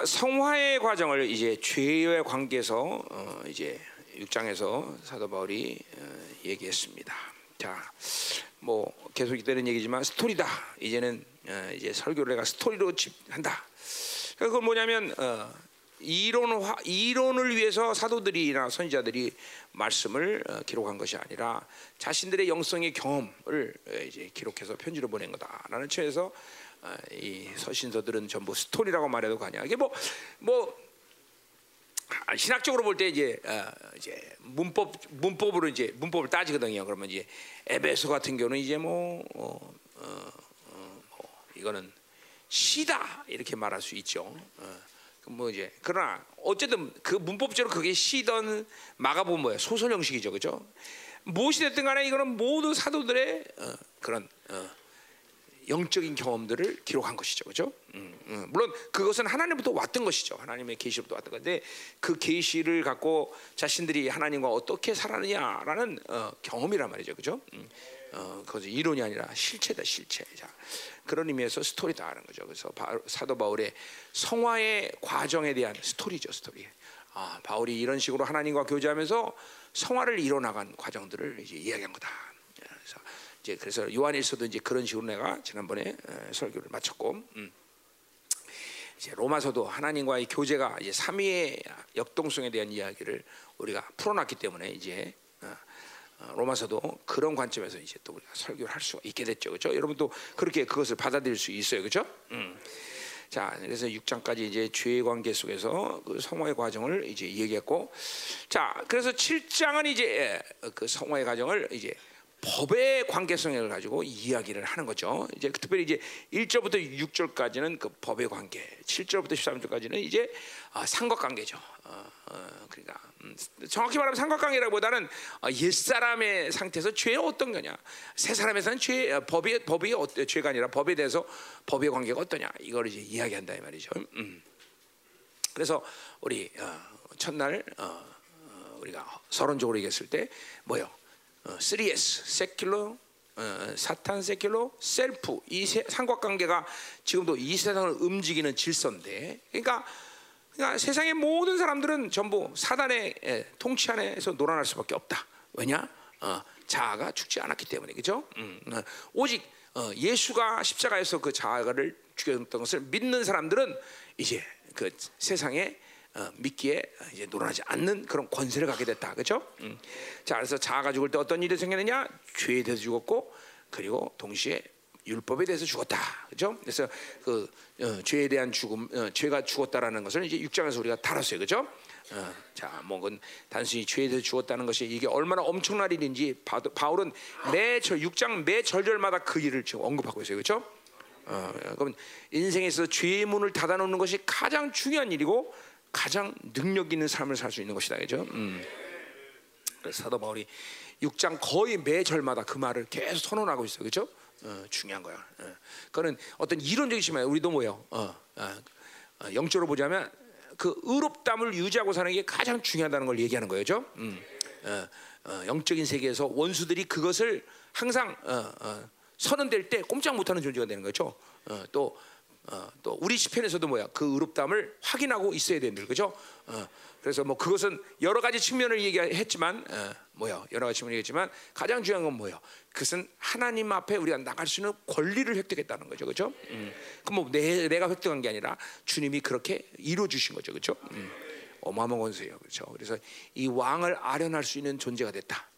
자, 성화의 과정을 이제 죄의 관계에서 어, 이제 6장에서 사도 바울이 어, 얘기했습니다. 자, 뭐 계속 있다는 얘기지만 스토리다. 이제는 어, 이제 설교를 내가 스토리로 집 한다. 그건 뭐냐면 어, 이론화 이론을 위해서 사도들이나 선지자들이 말씀을 어, 기록한 것이 아니라 자신들의 영성의 경험을 어, 이제 기록해서 편지로 보낸 거다라는 측에서 어, 이 서신서들은 전부 스토리라고 말해도 과냐. 이게 뭐 뭐 신학적으로 볼 때 이제 어, 이제 문법 문법으로 이제 문법을 따지거든요. 그러면 이제 에베소 같은 경우는 이제 뭐 어, 어, 어, 뭐 이거는 시다 이렇게 말할 수 있죠. 어. 뭐 이제 그러나 어쨌든 그 문법적으로 그게 시던 마가복음 뭐야 소설 형식이죠, 그죠? 무엇이 됐든 간에 이거는 모든 사도들의 어, 그런 어, 영적인 경험들을 기록한 것이죠, 그죠? 음, 음. 물론 그것은 하나님부터 왔던 것이죠. 하나님의 계시로부터 왔던 건데 그 계시를 갖고 자신들이 하나님과 어떻게 살았느냐라는 어, 경험이란 말이죠, 그죠? 음. 어, 그것 이론이 아니라 실체다, 실체. 자, 그런 의미에서 스토리다 하는 거죠. 그래서 바, 사도 바울의 성화의 과정에 대한 스토리죠, 스토리. 아, 바울이 이런 식으로 하나님과 교제하면서 성화를 이뤄나간 과정들을 이제 이야기한 거다. 이제 그래서 요한일서도 이제 그런 식으로 내가 지난번에 설교를 마쳤고, 음. 이제 로마서도 하나님과의 교제가 이제 삼위의 역동성에 대한 이야기를 우리가 풀어놨기 때문에 이제 어, 어, 로마서도 그런 관점에서 이제 또 우리가 설교를 할 수가 있게 됐죠, 그렇죠? 여러분도 그렇게 그것을 받아들일 수 있어요, 그렇죠? 음. 자, 그래서 6장까지 이제 죄의 관계 속에서 그 성화의 과정을 이제 얘기했고, 자, 그래서 7장은 이제 그 성화의 과정을 이제 법의 관계성을 가지고 이야기를 하는 거죠. 이제 특별히 이제 1절부터 6절까지는 그 법의 관계, 7절부터 13절까지는 이제 아, 삼각관계죠. 어, 어, 그러니까 음, 정확히 말하면 삼각관계라기보다는 어, 옛 사람의 상태에서 죄 어떤 거냐, 새 사람에서는 죄 어, 법이 법이 어, 죄가 아니라 법에 대해서 법의 관계가 어떠냐 이걸 이제 이야기한다 이 말이죠. 음. 그래서 우리 어, 첫날 우리가 서론적으로 얘기했을 때 뭐요? 3S, 세큘러, 어, 사탄 세큘러, 셀프 이 삼각관계가 지금도 이 세상을 움직이는 질서인데, 그러니까, 그러니까 세상의 모든 사람들은 전부 사단의 통치 안에서 놀아날 수밖에 없다. 왜냐? 어, 자아가 죽지 않았기 때문에 그죠? 음, 어, 오직 어, 예수가 십자가에서 그 자아를 죽였던 것을 믿는 사람들은 이제 그 세상에 어, 믿기에 이제 놀아나지 않는 그런 권세를 갖게 됐다. 그렇죠? 음. 자, 그래서 자아가 죽을 때 어떤 일이 생겼느냐? 죄에 대해서 죽었고 그리고 동시에 율법에 대해서 죽었다. 그렇죠? 그래서 그 어, 죄에 대한 죽음, 어, 죄가 죽었다라는 것을 이제 6장에서 우리가 다뤘어요. 그렇죠? 어, 자, 뭐 그건 단순히 죄에 대해서 죽었다는 것이 이게 얼마나 엄청난 일인지 바울은 매절 6장 매 절절마다 그 일을 지금 언급하고 있어요. 그렇죠? 어, 그러면 인생에서 죄의 문을 닫아 놓는 것이 가장 중요한 일이고 가장 능력 있는 삶을 살 수 있는 것이다, 그죠? 음. 사도 바울이 6장 거의 매 절마다 그 말을 계속 선언하고 있어, 그죠? 어, 중요한 거야. 어. 그거는 어떤 이론적인 심에 우리도 뭐요? 어, 어, 어, 영적으로 보자면 그 의롭담을 유지하고 사는 게 가장 중요하다는 걸 얘기하는 거죠. 음. 어, 어, 영적인 세계에서 원수들이 그것을 항상 선언될 때 꼼짝 못하는 존재가 되는 거죠. 또 어, 또 우리 시편에서도 뭐야 그 의롭담을 확인하고 있어야 된다 그죠? 어, 그래서 뭐 그것은 여러 가지 측면을 얘기했지만 어, 뭐야 여러 가지 측면을 얘기했지만 가장 중요한 건 뭐야? 그것은 하나님 앞에 우리가 나갈 수 있는 권리를 획득했다는 거죠, 그죠? 음. 그럼 뭐 내, 내가 획득한 게 아니라 주님이 그렇게 이루어 주신 거죠, 그죠? 음. 어마어마한 권세예요, 그렇죠? 그래서 이 왕을 아련할 수 있는 존재가 됐다.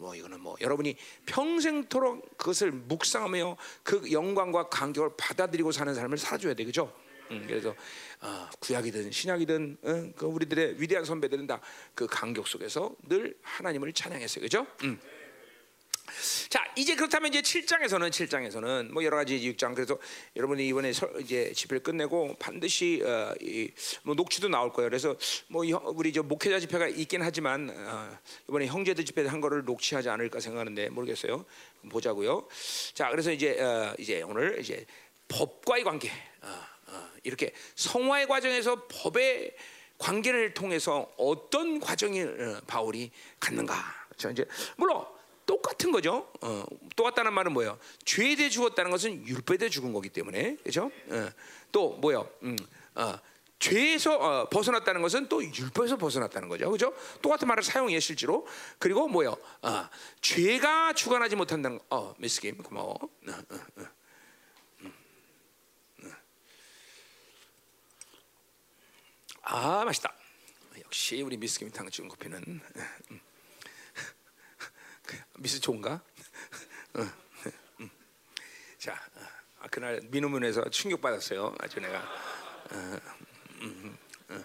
뭐 이거는 뭐 여러분이 평생토록 그것을 묵상하며 그 영광과 간격을 받아들이고 사는 삶을 살아줘야 돼, 그죠? 음, 그래서 어, 구약이든 신약이든 어, 그 우리들의 위대한 선배들은 다그 간격 속에서 늘 하나님을 찬양했어요, 그죠? 음. 자, 이제 그렇다면 이제 7장에서는 7장에서는 뭐 여러 가지 6장 그래서 여러분이 이번에 서, 이제 집회를 끝내고 반드시 어, 이, 뭐 녹취도 나올 거예요. 그래서 뭐 우리 저 목회자 집회가 있긴 하지만 어, 이번에 형제들 집회 한 거를 녹취하지 않을까 생각하는데 모르겠어요. 보자고요. 자, 그래서 이제 어, 이제 오늘 이제 법과의 관계 어, 어, 이렇게 성화의 과정에서 법의 관계를 통해서 어떤 과정을 어, 바울이 갖는가. 자, 이제 물론 똑같은 거죠. 어, 똑같다는 말은 뭐예요? 죄에 대해 죽었다는 것은 율법에 대해 죽은 거기 때문에 그렇죠? 어, 또 뭐요? 음, 어, 죄에서 어, 벗어났다는 것은 또 율법에서 벗어났다는 거죠. 그죠? 똑같은 말을 사용해 실제로. 그리고 뭐요? 어, 죄가 주관하지 못한다는 거. 어, 미스 게임 고마워. 어, 어, 어. 음, 어. 아, 맛있다. 역시 우리 미스 게임 탕 찍은 커피는 음. 미스 좋은가? 어, 음. 자, 아, 그날 민우문에서 충격 받았어요. 아주 내가. 어, 음, 어,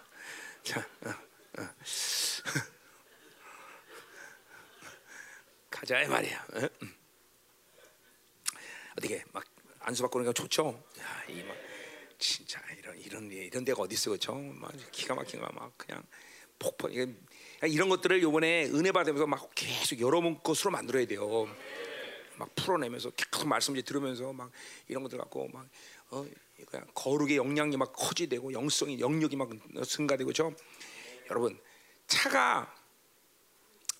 자, 어, 어. 가자 이 말이야. 어? 음. 어떻게 막 안수 받고 그러니까 좋죠. 야, 이 막 진짜 이런 이런 이런 데가 어디 있어 그렇죠? 막 기가 막힌 거막 그냥 폭포 이게 이런 것들을 요번에 은혜 받으면서 막 계속 여러분 것으로 만들어야 돼요. 막 풀어내면서 계속 말씀 이제 들으면서 막 이런 것들 갖고 막 어, 그냥 거룩의 영향이 막 커지되고 영성이 영역이 막 증가되고 죠 여러분 차가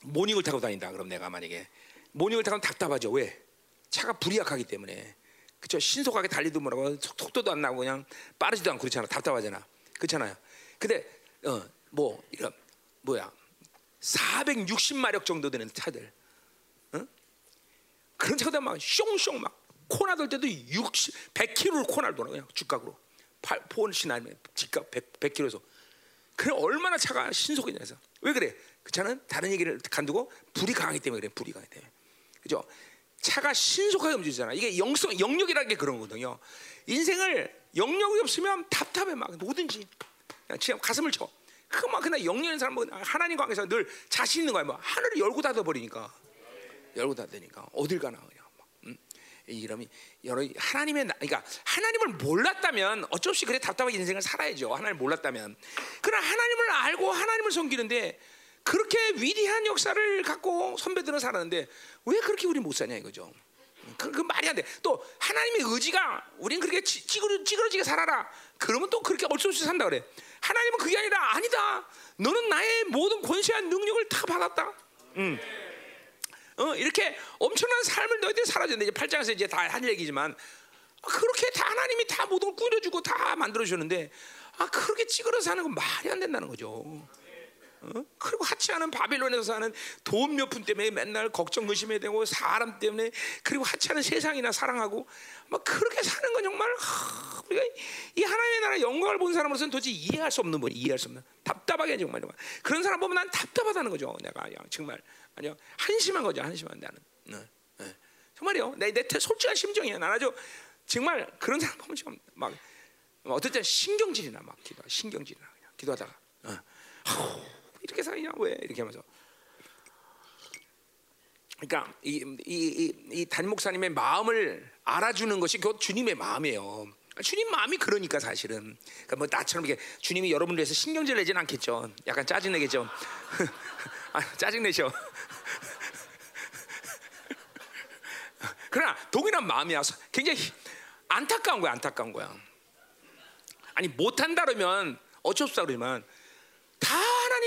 모닝을 타고 다닌다. 그럼 내가 만약에 모닝을 타면 답답하죠. 왜? 차가 불이 약하기 때문에. 그쵸? 신속하게 달리도 뭐라고 속도도 안 나고 그냥 빠르지도 않고 그렇잖아. 답답하잖아. 그렇잖아요. 근데 어 뭐 이런 뭐야 460마력 정도 되는 차들. 어? 그런 차들 막 숑숑 막 코나 돌 때도 60, 100km를 코나를 돌아 그냥 직각으로. 포원시 나면 직각 100, 100km에서. 그래 얼마나 차가 신속이냐 해서. 왜 그래? 그 차는 다른 얘기를 간두고 불이 강하기 때문에 그래 불이 강하기 때문에. 그죠? 차가 신속하게 움직이잖아. 이게 영성 영역이라는 게 그런 거거든요. 인생을 영역이 없으면 답답해 막 뭐든지. 그냥 가슴을 쳐 그냥 영역 있는 사람은 하나님 관계에서 늘 자신 있는 거야 뭐 하늘을 열고 닫아 버리니까 열고 닫으니까 어딜 가나 그냥 이름이 여러 하나님의 그러니까 하나님을 몰랐다면 어쩔 수 없이 그래 답답하게 인생을 살아야죠. 하나님을 몰랐다면 그러나 하나님을 알고 하나님을 섬기는데 그렇게 위대한 역사를 갖고 선배들은 살았는데 왜 그렇게 우리 못 사냐 이거죠. 그, 그 말이 안 돼. 또 하나님의 의지가 우린 그렇게 찌그러, 찌그러지게 살아라. 그러면 또 그렇게 어쩔 수 없이 산다 그래. 하나님은 그게 아니라 아니다. 너는 나의 모든 권세와 능력을 다 받았다. 음. 어, 이렇게 엄청난 삶을 너희들이 살아줬는데 이제 8장에서 이제 다 한 얘기지만 그렇게 다 하나님이 다 모든 걸 꾸려주고 다 만들어주는데 아 그렇게 찌그러 사는 건 말이 안 된다는 거죠. 어? 그리고 하찮은 바빌론에서 사는 돈 몇 푼 때문에 맨날 걱정 의심해야 되고 사람 때문에 그리고 하찮은 세상이나 사랑하고 막 그렇게 사는 건 정말 하, 우리가 이 하나님의 나라 영광을 본 사람으로서는 도저히 이해할 수 없는 분 이해할 수 없는 답답하게 정말 정말 그런 사람 보면 난 답답하다는 거죠. 내가 정말 아니요 한심한 거죠 한심한 나는 네, 네. 정말요 내, 내 솔직한 심정이야 난 아주 정말 그런 사람 보면 좀막 어떨 때 신경질이나 막 기도 신경질이나 그냥 기도하다가 어. 하, 이렇게 사냐 왜 이렇게 하면서 그러니까 이, 이, 이, 이 담임 목사님의 마음을 알아주는 것이 곧 주님의 마음이에요. 주님 마음이 그러니까 사실은 그러니까 뭐 나처럼 이게 주님이 여러분을 위해서 신경질 내진 않겠죠. 약간 짜증 내겠죠. 아, 짜증 내죠. 그러나 동일한 마음이야. 굉장히 안타까운 거야, 안타까운 거야. 아니 못한다 그러면 어쩔 수 없다 그러면 다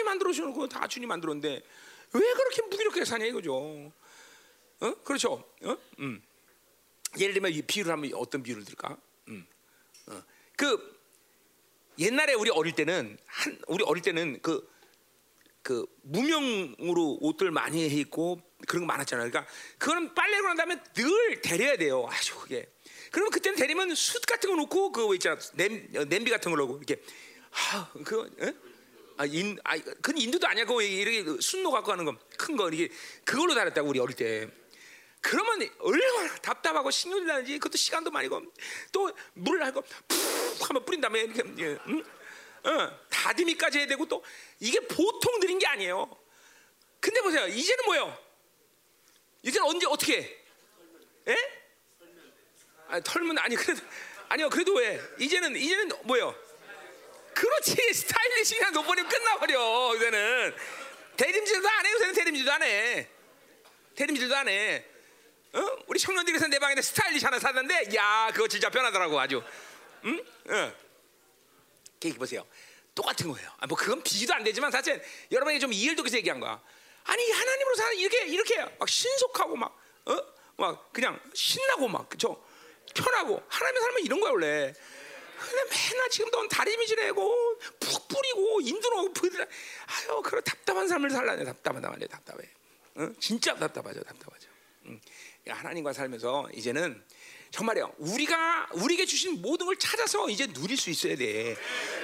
만들어 주는 다 주님 만들었는데 왜 그렇게 무기력하게 사냐 이거죠. 어? 그렇죠. 어? 음. 예를 들면 이 비유를 하면 어떤 비유를 들까? 음. 어. 그 옛날에 우리 어릴 때는 한 우리 어릴 때는 그그 무명으로 옷들 많이 해 입고 그런 거 많았잖아요. 그러니까 그거는 빨래고 난 다음에 늘 데려야 돼요. 아주 그게. 그러면 그때는 데리면 숯 같은 거 놓고 그거 있잖아. 냄, 어, 냄비 같은 걸 넣고 이렇게 하, 그거 에? 아, 인, 아, 그건 인도도 아니야. 그거 이렇게 순노 갖고 가는 거, 큰 거, 이게 그걸로 다녔다고 우리 어릴 때. 그러면 얼마나 답답하고 신경이 나는지 그것도 시간도 많이 고또 물을 하고 푹 하면 뿌린 다음에 이렇게 응? 어, 다듬이까지 해야 되고 또 이게 보통 느린 게 아니에요. 근데 보세요. 이제는 뭐요? 이제는 언제 어떻게? 해? 예? 아, 털면 아니 그래도 아니요 그래도 왜? 이제는 이제는 뭐요? 그렇지 스타일리시한 돋보면 끝나버려 이제는 대림질도 안 해. 요새는 대림질도 안 해. 대림질도 안 해. 어? 우리 청년들에서 내 방에 스타일리시 하나 샀는데 야 그거 진짜 편하더라고 아주. 응? 응. 계획 보세요. 똑같은 거예요. 아, 뭐 그건 비교도 안 되지만 사실 여러분에게 좀 이해를 돕기서 얘기한 거야. 아니 하나님으로 사는 이렇게 이렇게 막 신속하고 막 어? 막 그냥 신나고 막 그죠? 편하고 하나님의 삶은 이런 거야 원래. 맨날 지금도 다리미 지내고 푹 뿌리고 인도로 부들 아유 그런 답답한 삶을 살라네. 답답한 답답해 답답해. 응? 진짜 답답하죠 답답하죠. 응. 하나님과 살면서 이제는 정말이요. 우리가 우리에게 주신 모든 걸 찾아서 이제 누릴 수 있어야 돼.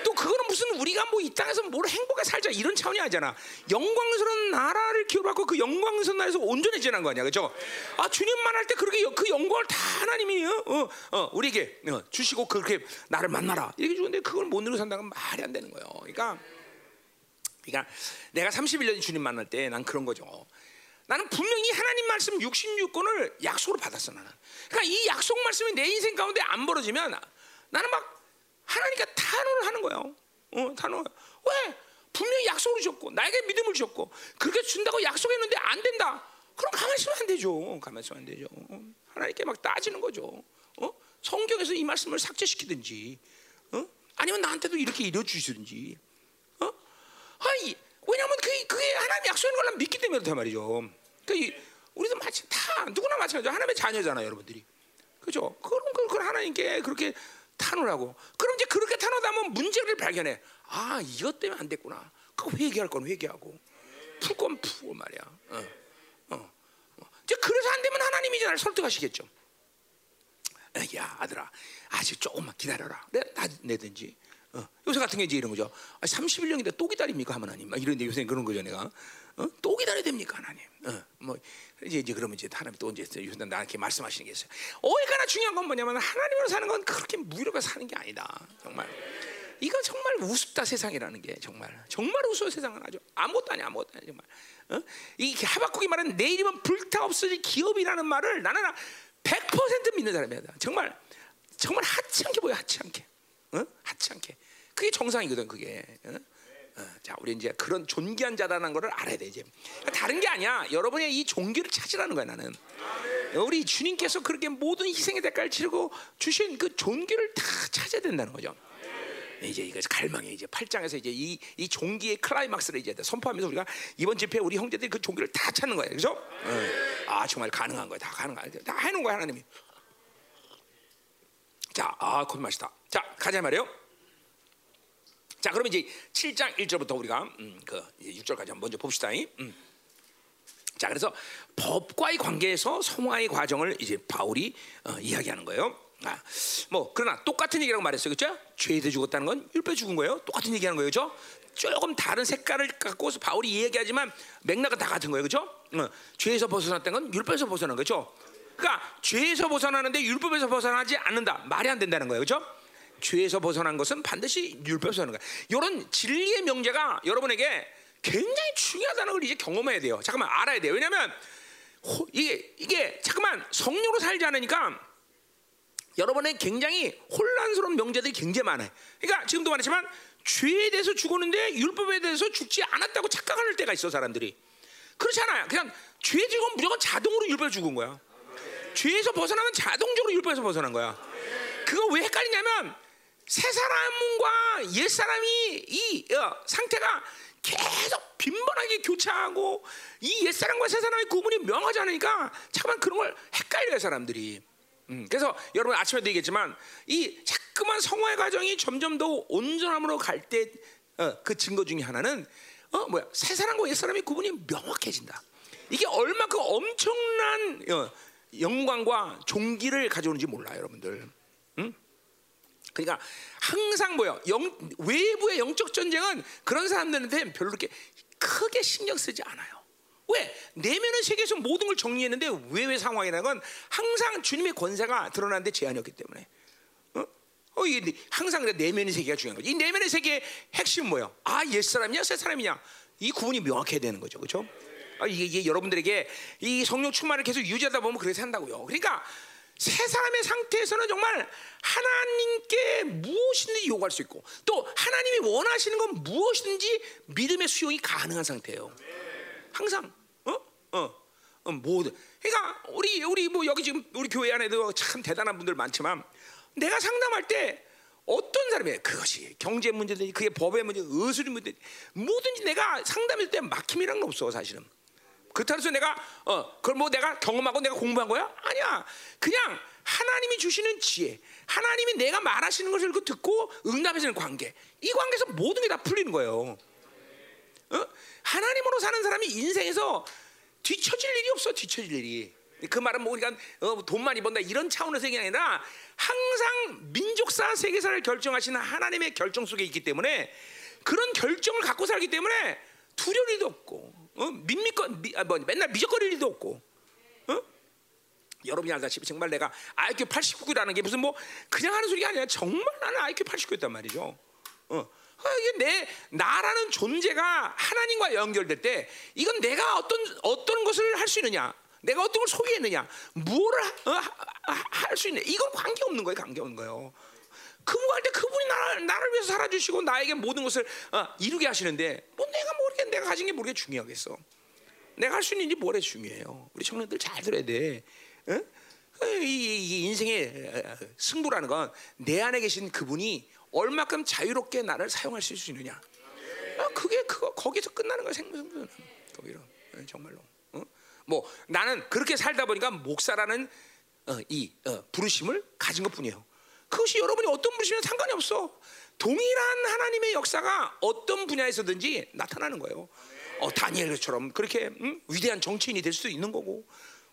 또 그거는 무슨 우리가 뭐 이 땅에서 뭘 행복하게 살자 이런 차원이 아니잖아. 영광스러운 나라를 기업받고 그 영광스러운 나라에서 온전히 지난 거 아니야, 그렇죠? 아 주님만 할 때 그렇게 그 영광을 다 하나님이 어, 어, 어 우리에게 어, 주시고 그렇게 나를 만나라 이렇게 주는데 그걸 못 누리고 산다는 건 말이 안 되는 거예요. 그러니까, 그러니까 내가 31년 주님 만날 때 난 그런 거죠. 나는 분명히 하나님 말씀 66권을 약속으로 받았어 나는. 그러니까 이 약속 말씀이 내 인생 가운데 안 벌어지면 나는 막 하나님께 탄원을 하는 거예요. 어, 탄원. 왜? 분명히 약속을 주셨고 나에게 믿음을 주셨고 그렇게 준다고 약속했는데 안 된다. 그럼 가만히 있으면 안 되죠. 가만히 있으면 안 되죠. 어? 하나님께 막 따지는 거죠. 어? 성경에서 이 말씀을 삭제시키든지, 어? 아니면 나한테도 이렇게 이뤄 주시든지. 어? 아니, 왜냐하면 그게, 그게 하나님 약속하는 걸 믿기 때문에 그렇단 말이죠. 그러니까 우리도 마치 다 누구나 마찬가지죠. 하나님의 자녀잖아요, 여러분들이. 그죠? 그런 걸 하나님께 그렇게 탄원하고 그럼 이제 그렇게 탄원하면 문제를 발견해. 아, 이것 때문에 안 됐구나. 그 회개할 건 회개하고 풀 건 풀고 말이야. 어, 어, 어. 이제 그래서 안 되면 하나님이 나를 설득하시겠죠. 야, 아들아, 아직 조금만 기다려라. 내가 내든지. 어, 요새 같은 게 이제 이런 거죠. 아, 31년인데 또 기다립니까 하나님? 막 이런데 요새 그런 거죠 내가. 어? 또 기다려야 됩니까 하나님? 어, 뭐 이제 이제 그러면 이제 하나님 또 이제 요새 나한테 말씀하시는 게 있어요. 어이가나 중요한 건 뭐냐면 하나님으로 사는 건 그렇게 무료가 사는 게 아니다. 정말. 이건 정말 우습다 세상이라는 게 정말 정말 우스워 세상은 아주 아무것도 아니야 아무것도 아니야 정말. 어? 이 하박국이 말하는 내일이면 불타 없어질 기업이라는 말을 나는 100% 믿는 사람이야. 정말 정말 하찮게 보여 하찮게. 어? 하찮게. 그게 정상이거든 그게. 어? 어, 자, 우리 이제 그런 존귀한 자라는 것을 알아야 돼 이제. 다른 게 아니야. 여러분의 이 종교를 찾으라는 거야 나는. 우리 주님께서 그렇게 모든 희생의 대가를 치르고 주신 그 종교를 다 찾아야 된다는 거죠. 이제 이거 갈망에 이제 8장에서 이제 이, 이 종기의 클라이막스를 이제 선포하면서 우리가 이번 집회 우리 형제들이 그 종기를 다 찾는 거예요. 그죠? 어. 아 정말 가능한 거야. 다 가능한 거야. 다 해놓은 거야 하나님이. 자, 아, 곧 맛있다. 자, 가자 말이요. 자, 그러면 이제 7장 1절부터 우리가 음, 그 6절까지 먼저 봅시다. 음. 자, 그래서 법과의 관계에서 성화의 과정을 이제 바울이 어, 이야기하는 거예요. 아, 뭐 그러나 똑같은 얘기라고 말했어요, 그렇죠? 죄에서 죽었다는 건 율법 죽은 거예요. 똑같은 얘기하는 거예요, 그렇죠? 조금 다른 색깔을 갖고서 바울이 이야기하지만 맥락은 다 같은 거예요, 그렇죠? 어, 죄에서 벗어났다는 건 율법에서 벗어난 거죠. 그러니까 죄에서 벗어나는데 율법에서 벗어나지 않는다. 말이 안 된다는 거예요, 그렇죠? 죄에서 벗어난 것은 반드시 율법에서 하는 거야. 이런 진리의 명제가 여러분에게 굉장히 중요하다는 걸 이제 경험해야 돼요. 잠깐만 알아야 돼요. 왜냐하면 이게 이게 잠깐만 성령으로 살지 않으니까 여러분의 굉장히 혼란스러운 명제들이 굉장히 많아요. 그러니까 지금도 말했지만 죄에 대해서 죽었는데 율법에 대해서 죽지 않았다고 착각할 때가 있어 사람들이. 그렇지 않아요. 그냥 죄 지고 무조건 자동으로 율법에 죽은 거야. 죄에서 벗어나면 자동적으로 율법에서 벗어난 거야. 그거 왜 헷갈리냐면 새 사람과 옛 사람이 이 어, 상태가 계속 빈번하게 교차하고 이 옛 사람과 새 사람의 구분이 명하지 않으니까 잠깐만 그런 걸 헷갈려요 사람들이. 음, 그래서 여러분 아침에도 얘기했지만 이 자꾸만 성화의 과정이 점점 더 온전함으로 갈 때그 어, 증거 중에 하나는 어 뭐야 새 사람과 옛 사람의 구분이 명확해진다. 이게 얼마큼 엄청난 어, 영광과 종기를 가져오는지 몰라요, 여러분들. 응? 그러니까 항상 뭐요? 영, 외부의 영적 전쟁은 그런 사람들한테 별로 그렇게 크게 신경 쓰지 않아요. 왜? 내면의 세계에서 모든 걸 정리했는데 외외 상황이라는 건 항상 주님의 권세가 드러나는데 제한이 없기 때문에. 어? 어, 이게 항상 내면의 세계가 중요한 거지. 이 내면의 세계의 핵심 뭐야? 아, 옛 사람이냐, 새 사람이냐? 이 구분이 명확해야 되는 거죠, 그렇죠? 아, 이게, 이게 여러분들에게 이 성령 충만을 계속 유지하다 보면 그래서 한다고요. 그러니까 새 사람의 상태에서는 정말 하나님께 무엇이든지 요구할 수 있고 또 하나님이 원하시는 건 무엇이든지 믿음의 수용이 가능한 상태예요. 항상 어? 어. 어 모든 그러니까 우리 우리 뭐 여기 지금 우리 교회 안에도 참 대단한 분들 많지만 내가 상담할 때 어떤 사람이 그것이 경제 문제든지 그게 법의 문제, 의술의 문제 뭐든지 내가 상담할 때 막힘이란 건 없어 사실은 그렇다고 해서 내가 어 그걸 뭐 내가 경험하고 내가 공부한 거야? 아니야. 그냥 하나님이 주시는 지혜, 하나님이 내가 말하시는 것을 그 듣고 응답하시는 관계, 이 관계에서 모든 게 다 풀리는 거예요. 어? 하나님으로 사는 사람이 인생에서 뒤처질 일이 없어, 뒤처질 일이. 그 말은 뭐 우리가 어, 돈 많이 번다 이런 차원에서 얘기 아니라 항상 민족사 세계사를 결정하시는 하나님의 결정 속에 있기 때문에 그런 결정을 갖고 살기 때문에 두려울 일도 없고 어? 밋밋거 미, 아, 뭐, 맨날 미적거릴 일도 없고 어? 여러분이 알다시피 정말 내가 IQ 89라는 게 무슨 뭐 그냥 하는 소리가 아니라 정말 나는 IQ 89였단 말이죠. 어. 아, 이게 내 나라는 존재가 하나님과 연결될 때 이건 내가 어떤 어떤 것을 할 수 있느냐, 내가 어떤 걸 소유했느냐, 무엇을 어, 할수 있냐, 이건 관계 없는 거예요, 관계 없는 거예요. 근무할 때 그분이 나를, 나를 위해서 살아주시고 나에게 모든 것을 어, 이루게 하시는데 뭐 내가 모르게 내가 가진 게 모르게 중요하겠어. 내가 할 수 있는지 뭐래 중요해요. 우리 청년들 잘 들어야 돼. 응? 이, 이 인생의 승부라는 건 내 안에 계신 그분이 얼마큼 자유롭게 나를 사용할 수 있느냐. 아, 그게 그거 거기서 끝나는 거야 생명은 거기로 정말로. 어? 뭐 나는 그렇게 살다 보니까 목사라는 어, 이 어, 부르심을 가진 것뿐이에요. 그것이 여러분이 어떤 부르심이면 상관이 없어. 동일한 하나님의 역사가 어떤 분야에서든지 나타나는 거예요. 어, 다니엘처럼 그렇게 응? 위대한 정치인이 될 수도 있는 거고,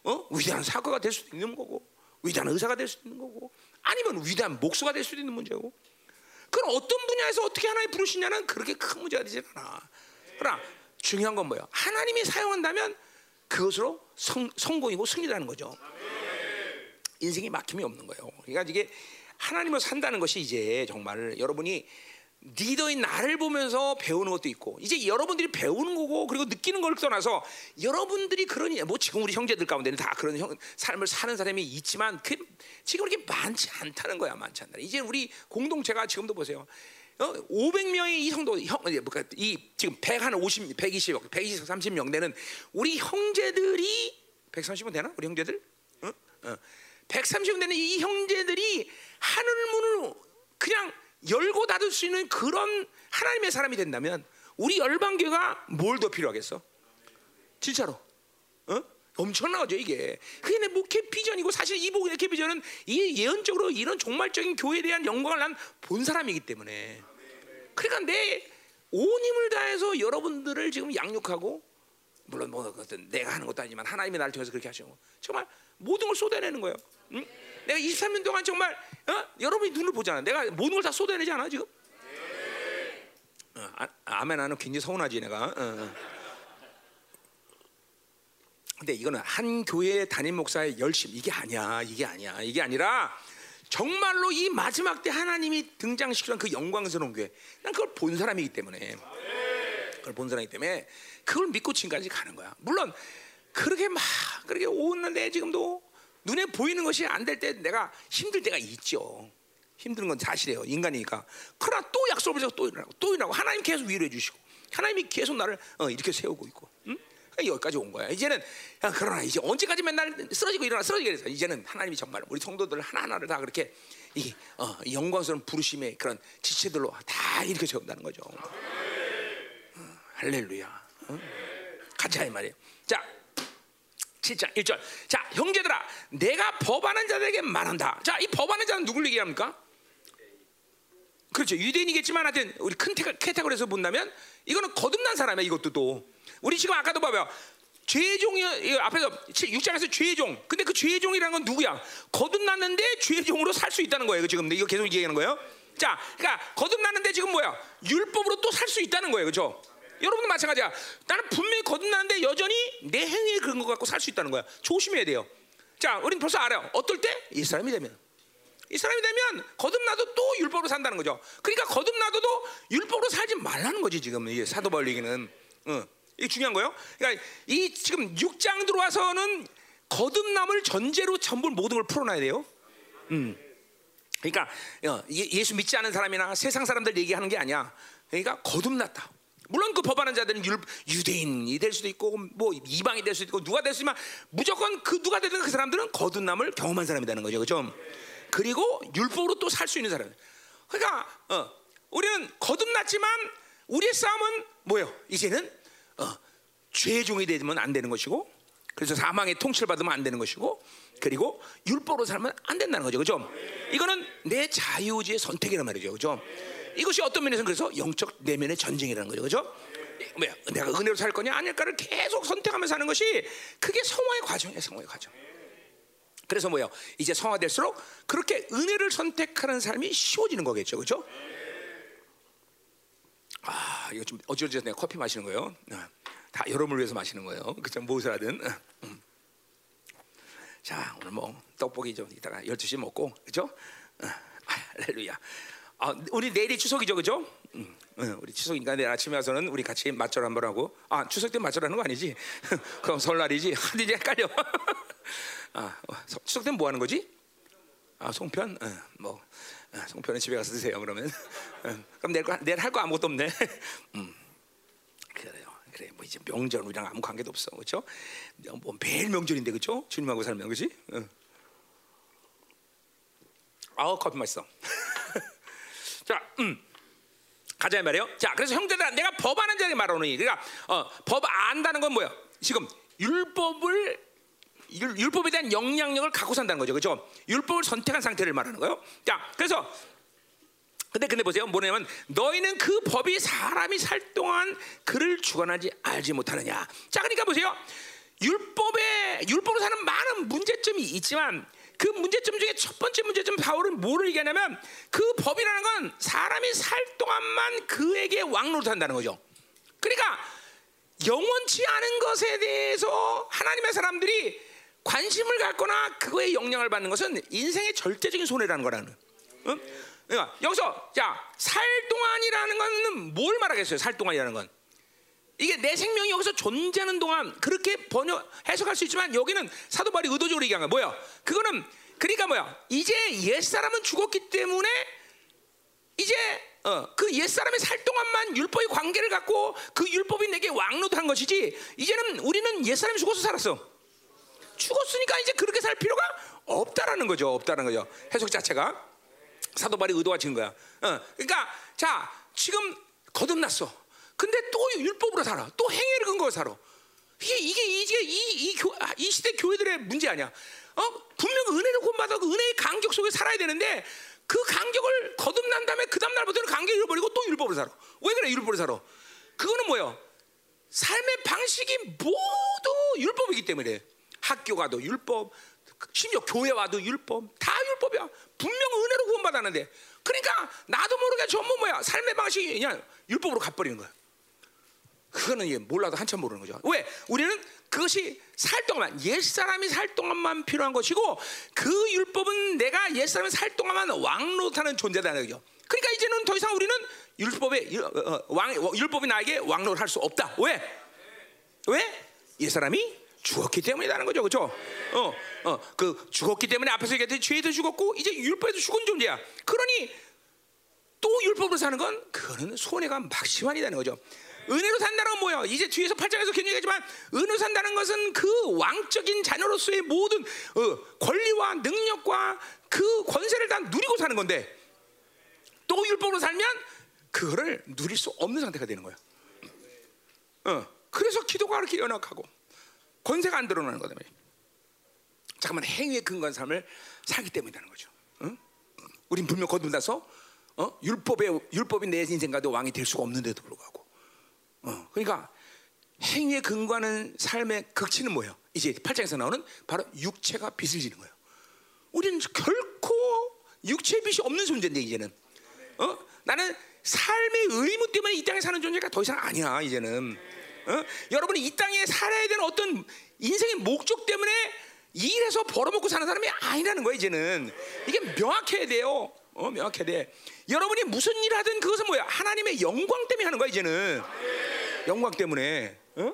어? 위대한 사과가 될 수도 있는 거고, 위대한 의사가 될 수도 있는 거고, 아니면 위대한 목수가 될 수도 있는 문제고. 그건 어떤 분야에서 어떻게 하나님 부르시냐는 그렇게 큰 문제가 되지 않아. 그러나 중요한 건 뭐예요? 하나님이 사용한다면 그것으로 성, 성공이고 승리라는 거죠. 인생이 막힘이 없는 거예요. 그러니까 이게 하나님을 산다는 것이 이제 정말 여러분이 리더인 나를 보면서 배우는 것도 있고 이제 여러분들이 배우는 거고 그리고 느끼는 걸 떠나서 여러분들이 그런 뭐 지금 우리 형제들 가운데는 다 그런 형, 삶을 사는 사람이 있지만 그 지금 그렇게 많지 않다는 거야 많지 않다. 이제 우리 공동체가 지금도 보세요. 어, 500명의 이 성도 형, 이 지금 150, 120, 120, 30명 되는 우리 형제들이 130은 되나? 우리 형제들? 어? 어. 130명 되는 이 형제들이 하늘 문을 그냥 열고 닫을 수 있는 그런 하나님의 사람이 된다면 우리 열방교가 뭘 더 필요하겠어? 진짜로. 어? 엄청나죠 이게. 그게 내 목회 비전이고 사실 이 목회 비전은 이 예언적으로 이런 종말적인 교회에 대한 영광을 난 본 사람이기 때문에. 그러니까 내 온 힘을 다해서 여러분들을 지금 양육하고 물론 뭐 내가 하는 것도 아니지만 하나님이 나를 통해서 그렇게 하시고 정말 모든 걸 쏟아내는 거예요. 응? 내가 23년 동안 정말 어? 여러분이 눈을 보잖아. 내가 모든 걸 다 쏟아내지 않아 지금? 어, 아, 아멘 하는 굉장히 서운하지 내가. 어, 어. 근데 이거는 한 교회 담임 목사의 열심 이게 아니야. 이게 아니야. 이게 아니라 정말로 이 마지막 때 하나님이 등장시키는 그 영광스러운 교회. 난 그걸 본 사람이기 때문에. 그걸 본 사람이기 때문에 그걸 믿고 지금까지 가는 거야. 물론 그렇게 막 그렇게 오는데 지금도 눈에 보이는 것이 안 될 때 내가 힘들 때가 있죠. 힘든 건 사실이에요. 인간이니까. 그러나 또 약속을 해서 또 일어나고 또 일어나고 하나님 계속 위로해 주시고 하나님이 계속 나를 어, 이렇게 세우고 있고. 응? 여기까지 온 거야. 이제는 야, 그러나 이제 언제까지 맨날 쓰러지고 일어나 쓰러지게 돼서 이제는 하나님이 정말 우리 성도들 하나하나를 다 그렇게 이 어, 영광스러운 부르심의 그런 지체들로 다 이렇게 세운다는 거죠. 어, 할렐루야. 어? 같이 하 말이에요. 자, 7장 1절. 자, 형제들아, 내가 법하는 자들에게 말한다. 자, 이 법하는 자는 누굴 얘기합니까? 그렇죠. 유대인이겠지만 하여튼 우리 큰 캐테고리에서 본다면 이거는 거듭난 사람이야. 이것도 또. 우리 지금 아까도 봐봐요. 죄종이 앞에서 6장에서 죄종. 근데 그 죄종이라는 건 누구야? 거듭났는데 죄종으로 살 수 있다는 거예요. 지금 이거 계속 얘기하는 거예요. 자, 그러니까 거듭났는데 지금 뭐야? 율법으로 또 살 수 있다는 거예요. 그렇죠? 여러분도 마찬가지야. 나는 분명히 거듭나는데 여전히 내 행위에 그런 것 갖고 살 수 있다는 거야. 조심해야 돼요. 자, 우리는 벌써 알아요. 어떨 때? 이 사람이 되면. 이 사람이 되면 거듭나도 또 율법으로 산다는 거죠. 그러니까 거듭나도 율법으로 살지 말라는 거지 지금 이게 사도 바울 얘기는. 어, 이게 중요한 거예요. 그러니까 이 지금 6장 들어와서는 거듭남을 전제로 전부 모든 걸 풀어놔야 돼요. 음. 그러니까 어, 예수 믿지 않은 사람이나 세상 사람들 얘기하는 게 아니야. 그러니까 거듭났다. 물론 그 법하는 자들은 유, 대인이될 수도 있고 뭐 이방이 될 수도 있고 누가 됐으면 무조건 그 누가 되든 그 사람들은 거듭남을 경험한 사람이라는 거죠, 그렇죠? 그리고 율법으로 또 살 수 있는 사람. 그러니까 어, 우리는 거듭났지만 우리의 싸움은 뭐예요? 이제는 어, 죄종이 되면 안 되는 것이고 그래서 사망의 통치를 받으면 안 되는 것이고 그리고 율법으로 살면 안 된다는 거죠. 그죠? 이거는 내 자유의지의 선택이란 말이죠. 그죠? 이것이 어떤 면에서는 그래서 영적 내면의 전쟁이라는 거죠. 그죠? 뭐야? 내가 은혜로 살 거냐 아닐까를 계속 선택하면서 사는 것이 그게 성화의 과정이에요. 성화의 과정. 그래서 뭐요? 이제 성화될수록 그렇게 은혜를 선택하는 삶이 쉬워지는 거겠죠. 그죠? 아, 이거 좀 어지러져서 내가 커피 마시는 거예요. 어, 다 여러분을 위해서 마시는 거예요. 그죠? 무엇을 하든. 어, 음. 자, 오늘 뭐 떡볶이 좀 이따가 12시 먹고. 그죠? 어, 할렐루야. 아, 우리 내일이 추석이죠. 그죠? 음, 어, 우리 추석이니까 내일 아침에 와서는 우리 같이 맞절 한번 하고. 아, 추석 때 맞절하는 거 아니지? 그럼 설날이지. 하도 이제 헷갈려. 아, 어, 서- 추석 때는 뭐 하는 거지? 아, 송편? 어, 뭐 어, 송편은 집에 가서 드세요. 그러면 어, 그럼 내일 거- 내일 할 거 아무것도 없네. 음. 그래요. 그래 뭐 이제 명절 우리랑 아무 관계도 없어, 그렇죠? 뭐 매일 명절인데, 그렇죠? 주님하고 살면, 그렇지? 어. 아우 커피 맛있어. 자, 음. 가자 이 말이에요. 자, 그래서 형제들아, 내가 법하는 자에게 말하노니, 그러니까 어, 법 안다는 건 뭐야? 지금 율법을 율, 율법에 대한 영향력을 갖고 산다는 거죠, 그렇죠? 율법을 선택한 상태를 말하는 거예요. 자, 그래서 근데 근데 보세요, 뭐냐면 너희는 그 법이 사람이 살 동안 그를 주관하지 알지 못하느냐. 자, 그러니까 보세요, 율법에 율법으로 사는 많은 문제점이 있지만. 그 문제점 중에 첫 번째 문제점 바울은 뭐를 얘기하냐면 그 법이라는 건 사람이 살 동안만 그에게 왕노릇 한다는 거죠. 그러니까 영원치 않은 것에 대해서 하나님의 사람들이 관심을 갖거나 그거에 영향을 받는 것은 인생의 절대적인 손해라는 거라는. 응? 그러니까 여기서 자 살 동안이라는 것은 뭘 말하겠어요? 살 동안이라는 건 이게 내 생명이 여기서 존재하는 동안 그렇게 번역 해석할 수 있지만 여기는 사도 바울이 의도적으로 얘기한 거야. 뭐야? 그거는 그러니까 뭐야? 이제 옛 사람은 죽었기 때문에 이제 어, 그 옛사람의 살 동안만 율법의 관계를 갖고 그 율법이 내게 왕노릇한 것이지 이제는 우리는 옛사람이 죽어서 살았어 죽었으니까 이제 그렇게 살 필요가 없다라는 거죠 없다는 거죠 해석 자체가 사도 바울의 의도가 지은 거야 어, 그러니까 자 지금 거듭났어 근데 또 율법으로 살아 또 행위를 근거로 살아 이게 이게 이게 이, 이, 교, 아, 이 시대 교회들의 문제 아니야 어? 분명 은혜를 구원받아 그 은혜의 간격 속에 살아야 되는데 그 간격을 거듭난 다음에 그 다음 날부터는 간격을 잃어버리고 또 율법으로 살아. 왜 그래 율법으로 살아? 그거는 뭐예요? 삶의 방식이 모두 율법이기 때문에 학교 가도 율법, 심지어 교회 와도 율법, 다 율법이야. 분명 은혜로 구원받았는데 그러니까 나도 모르게 전부 뭐야 삶의 방식이 그냥 율법으로 가버리는 거야. 그거는 얘 몰라도 한참 모르는 거죠. 왜? 우리는 그것이 살 동안 옛 사람이 살 동안만 필요한 것이고 그 율법은 내가 옛 사람이 살 동안만 왕노릇하는 존재다는 거죠. 그러니까 이제는 더 이상 우리는 율법에 율- 어, 어, 왕 율법이 나에게 왕노릇할 수 없다. 왜? 왜? 옛 사람이 죽었기 때문이라는 거죠, 그렇죠? 어, 어, 그 죽었기 때문에 앞에서 얘기했듯이 죄도 죽었고 이제 율법에도 죽은 존재야. 그러니 또 율법으로 사는 건 그거는 손해가 막심한이라는 거죠. 은혜로 산다는 건 뭐예요? 이제 뒤에서 8장에서 굉장히 하지만 은혜로 산다는 것은 그 왕적인 자녀로서의 모든 어, 권리와 능력과 그 권세를 다 누리고 사는 건데 또 율법으로 살면 그거를 누릴 수 없는 상태가 되는 거예요. 어, 그래서 기도가 그렇게 연약하고 권세가 안 드러나는 거다. 잠깐만 행위에 근거한 삶을 살기 때문이라는 거죠. 응? 우린 분명 거듭나서 어? 율법의 율법이 내 인생과도 왕이 될 수가 없는데도 불구하고, 어, 그러니까 행위에 근거하는 삶의 극치는 뭐예요? 이제 8장에서 나오는 바로 육체가 빚을 지는 거예요. 우리는 결코 육체의 빚이 없는 존재인데 이제는, 어? 나는 삶의 의무 때문에 이 땅에 사는 존재가 더 이상 아니야 이제는. 어? 여러분이 이 땅에 살아야 되는 어떤 인생의 목적 때문에 일해서 벌어먹고 사는 사람이 아니라는 거야 이제는 이게 명확해야 돼요. 어, 명확해야 돼. 여러분이 무슨 일 하든 그것은 뭐야? 하나님의 영광 때문에 하는 거야 이제는. 영광 때문에. 어?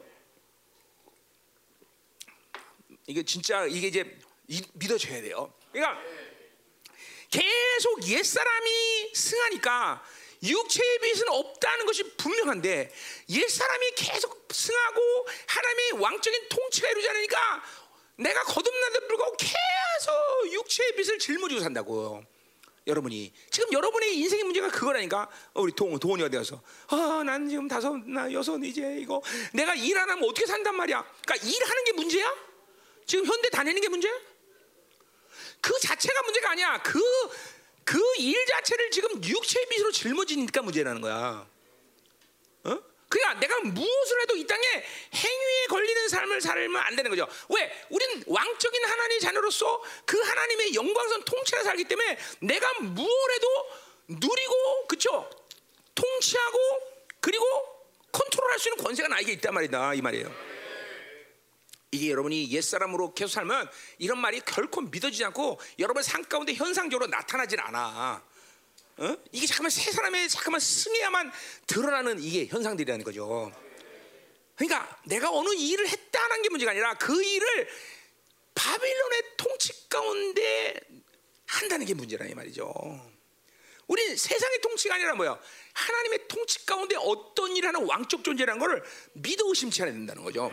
이게 진짜 이게 이제 이- 믿어져야 돼요. 그러니까 계속 옛 사람이 승하니까 육체의 빚은 없다는 것이 분명한데 옛 사람이 계속 승하고 하나님의 왕적인 통치가 이루지 않으니까 내가 거듭난데 불구하고 계속 육체의 빚을 짊어지고 산다고. 여러분이 지금 여러분의 인생의 문제가 그거라니까. 어, 우리 동 동원이가 되어서. 아난 지금 다섯 나 여섯 이제 이거. 내가 일 안 하면 어떻게 산단 말이야? 그러니까 일하는 게 문제야? 지금 현대 다니는 게 문제야 그 자체가 문제가 아니야. 그 그 일 자체를 지금 육체의 빛으로 짊어지니까 문제라는 거야. 어? 그러니까 내가 무엇을 해도 이 땅에 행위에 걸리는 삶을 살면 안 되는 거죠. 왜? 우린 왕적인 하나님의 자녀로서 그 하나님의 영광선 통치를 살기 때문에 내가 무엇 해도 누리고 그쵸? 통치하고 그리고 컨트롤할 수 있는 권세가 나에게 있단 말이다 이 말이에요. 이게 여러분이 옛사람으로 계속 살면 이런 말이 결코 믿어지지 않고 여러분 삶 가운데 현상적으로 나타나질 않아. 어? 이게 잠깐만 세 사람의 잠깐만 승해야만 드러나는 이게 현상들이라는 거죠. 그러니까 내가 어느 일을 했다는 게 문제가 아니라 그 일을 바빌론의 통치 가운데 한다는 게 문제라 이 말이죠. 우리 세상의 통치가 아니라 뭐야? 하나님의 통치 가운데 어떤 일하는 왕적 존재라는 것을 믿어 의심치 않아야 된다는 거죠.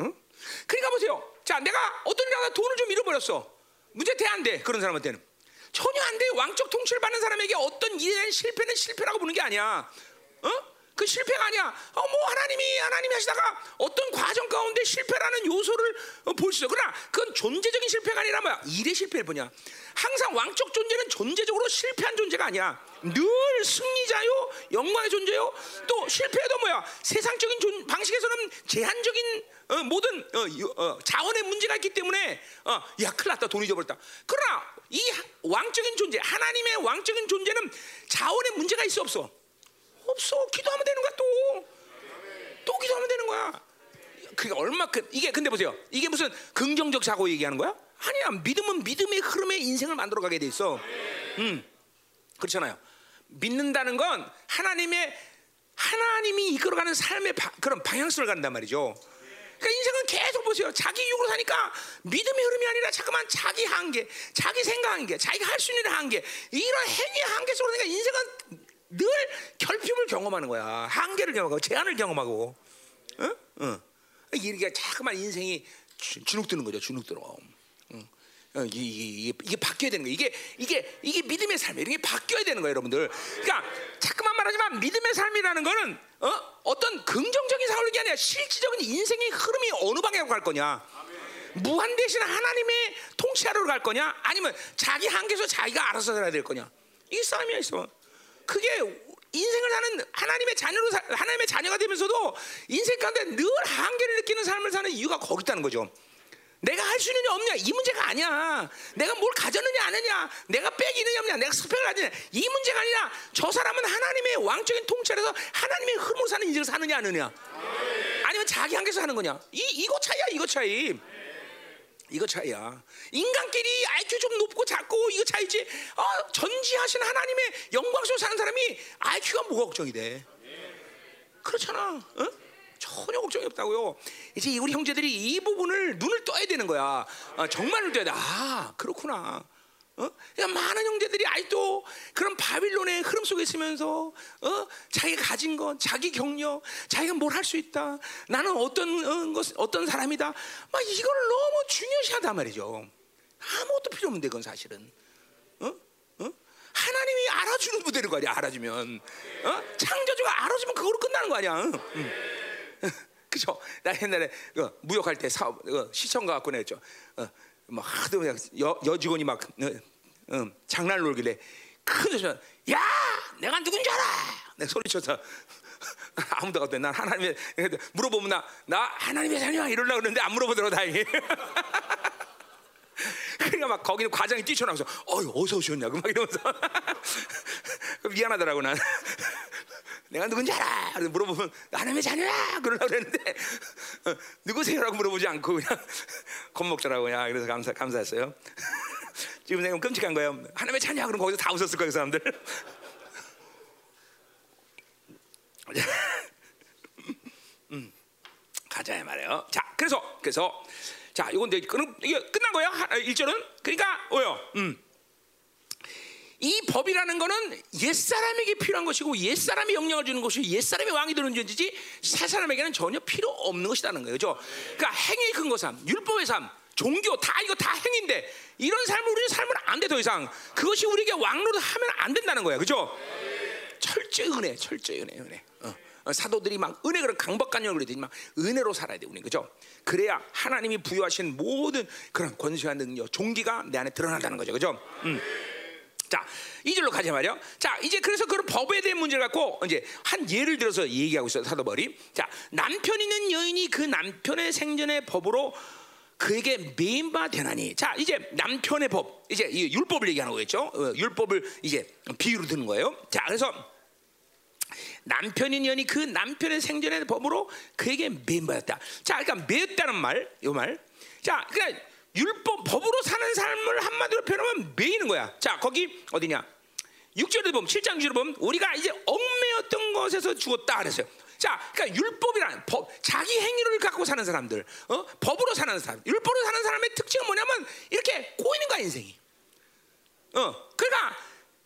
응? 그러니까 보세요. 자, 내가 어떤 일하다 돈을 좀 잃어버렸어. 문제 돼안 돼? 그런 사람한테는. 전혀 안 돼. 왕적 통치를 받는 사람에게 어떤 일에 대한 실패는 실패라고 보는 게 아니야. 어? 그 실패가 아니야. 어, 뭐 하나님이 하나님이 하시다가 어떤 과정 가운데 실패라는 요소를 어, 볼수 있어. 그러나 그건 존재적인 실패가 아니라 뭐야? 일의 실패를 보냐. 항상 왕적 존재는 존재적으로 실패한 존재가 아니야. 늘 승리자요, 영광의 존재요. 또 실패해도 뭐야? 세상적인 존, 방식에서는 제한적인 어, 모든 어, 어, 자원의 문제가 있기 때문에 어, 야 큰일 났다 돈 잊어버렸다. 그러나 이 왕적인 존재, 하나님의 왕적인 존재는 자원의 문제가 있어 없어? 없어. 기도하면 되는 거야 또. 또 기도하면 되는 거야. 그게 얼마 큼 이게 근데 보세요. 이게 무슨 긍정적 사고 얘기하는 거야? 아니야. 믿음은 믿음의 흐름에 인생을 만들어 가게 돼 있어. 음. 그렇잖아요. 믿는다는 건 하나님의 하나님이 이끌어가는 삶의 바, 그런 방향성을 간단 말이죠. 그러니까 인생은 계속 보세요. 자기 육으로 사니까 믿음의 흐름이 아니라 잠깐만 자기 한계, 자기 생각 한계, 자기가 할 수 있는 한계, 이런 행위의 한계 속으로 그러니까 인생은 늘 결핍을 경험하는 거야. 한계를 경험하고 제한을 경험하고. 응? 응. 이게 자꾸만 인생이 주눅 드는 거죠. 주눅 들어. 응. 어, 이게, 이게, 이게, 바뀌어야 되는 거예요. 이게 이게 이게 믿음의 삶이에요. 이게 바뀌어야 되는 거예요, 여러분들. 그러니까 자꾸만 말하지만 믿음의 삶이라는 거는 어? 어떤 긍정적인 사고력이 아니라 실질적인 인생의 흐름이 어느 방향으로 갈 거냐. 무한 대신 하나님의 통치하러 갈 거냐, 아니면 자기 한계에서 자기가 알아서 살아야 될 거냐. 이 싸움이야, 있어. 그게 인생을 사는 하나님의 자녀로 사, 하나님의 자녀가 되면서도 인생 가운데 늘 한계를 느끼는 삶을 사는 이유가 거기 있다는 거죠. 내가 할 수 있느냐 없냐 이 문제가 아니야. 내가 뭘 가졌느냐 안 했냐, 내가 있느냐 없냐, 내가 스펙을 가지냐 이 문제가 아니라 저 사람은 하나님의 왕적인 통치에서 하나님의 흐름으로 사는 인생을 사느냐 안 하느냐, 아니면 자기 한계에서 사는 거냐. 이 이거 차이야 이거 차이. 이거 차이야. 인간끼리 IQ 좀 높고 작고 이거 차이지. 어, 전지하신 하나님의 영광스러운 사는 사람이 IQ가 뭐가 걱정이 돼? 그렇잖아. 어? 전혀 걱정이 없다고요. 이제 우리 형제들이 이 부분을 눈을 떠야 되는 거야. 어, 정말 눈을 떠야 돼. 아, 그렇구나. 어? 많은 형제들이 아직도 그런 바빌론의 흐름 속에 있으면서 어? 자기가 가진 것, 자기 경력, 자기가 뭘 할 수 있다. 나는 어떤 어, 것, 어떤 사람이다. 막 이걸 너무 중요시하단 말이죠. 아무것도 필요 없는데 그건 사실은. 어? 어? 하나님이 알아주는 부대는 거 아니야. 알아주면 어? 창조주가 알아주면 그거로 끝나는 거 아니야. 응. 그죠? 나 옛날에 그 무역할 때 사업 그 시청 가 갖고 냈죠. 어, 막 하도 그냥 여, 여직원이 막 어, 어, 장난을 놀길래 큰 소리 야 내가 누군지 알아 내가 소리쳐서 아무도 없대 난 하나님의 물어보면 나, 나 하나님의 자녀야 이러려고 그러는데 안 물어보더라고 다행히 그러니까 막 거기는 과장이 뛰쳐나와서 어이 어서 오셨냐고. 막 이러면서. 미안하더라고 난. 내가 누군지 알아. 물어보면 하나님의 자녀야? 그러려고 그랬는데 어, 누구세요라고 물어보지 않고 그냥 겁먹더라고 요 그래서 감사 감사했어요. 지금 생각하면 끔찍한 거예요 하나님의 자녀야. 그럼 거기서 다 웃었을 거예요 그 사람들. 음, 가자 말이에요. 자 그래서 그래서 자, 이건 이제 이게 끝난 거야. 1절은. 그러니까 뭐요? 음. 이 법이라는 거는 옛사람에게 필요한 것이고 옛사람이 영향을 주는 것이 옛사람이 왕이 되는 존재지 새 사람에게는 전혀 필요 없는 것이라는 거예요. 그죠? 그러니까 행위 근거 삶, 율법의 삶, 종교 다 이거 다 행인데 이런 삶을 우리는 살면 안돼 더 이상. 그것이 우리에게 왕로로 하면 안 된다는 거야. 그죠? 철저히 은혜, 철저히 은혜, 은혜. 어. 어, 사도들이 막 은혜 그런 강박관념을 그러더니 막 은혜로 살아야 돼 우리 그죠? 그래야 하나님이 부여하신 모든 그런 권세와 능력, 종기가 내 안에 드러난다는 거죠, 그죠? 음. 자, 이 절로 가자 말이요. 자, 이제 그래서 그런 법에 대한 문제를 갖고 이제 한 예를 들어서 얘기하고 있어요, 사도벌이. 자, 남편 있는 여인이 그 남편의 생전의 법으로 그에게 매인바 되나니. 자, 이제 남편의 법, 이제 이 율법을 얘기하는 거겠죠. 어, 율법을 이제 비유로 드는 거예요. 자, 그래서 남편인 년이 그 남편의 생전의 법으로 그에게 매인받았다. 자, 그러니까 매였다는 말, 이 말. 자, 그러니까 율법 법으로 사는 삶을 한마디로 표현하면 매이는 거야. 자, 거기 어디냐? 6절에 보면 7장 6절에 보면 우리가 이제 얽매였던 것에서 죽었다 그랬어요. 자, 그러니까 율법이란 법, 자기 행위를 갖고 사는 사람들, 어? 법으로 사는 사람, 율법으로 사는 사람의 특징은 뭐냐면 이렇게 꼬이는 거야 인생이. 어, 그러니까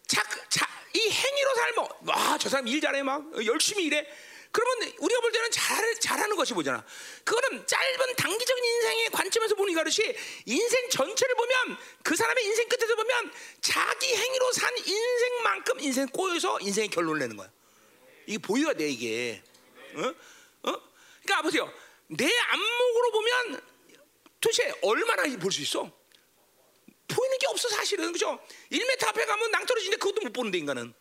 자, 자, 이 행위로 살면 와, 저 사람 일 잘해 막 열심히 일해. 그러면 우리가 볼 때는 잘, 잘하는 것이 뭐잖아. 그거는 짧은 단기적인 인생의 관점에서 보니까 그렇지 인생 전체를 보면 그 사람의 인생 끝에서 보면 자기 행위로 산 인생만큼 인생 꼬여서 인생의 결론을 내는 거야. 이게 보여야 돼 이게. 어? 어? 그러니까 보세요. 내 안목으로 보면 도대체 얼마나 볼 수 있어? 보이는 게 없어 사실은 그죠? 1m 앞에 가면 낭떠러지는데 그것도 못 보는데 인간은.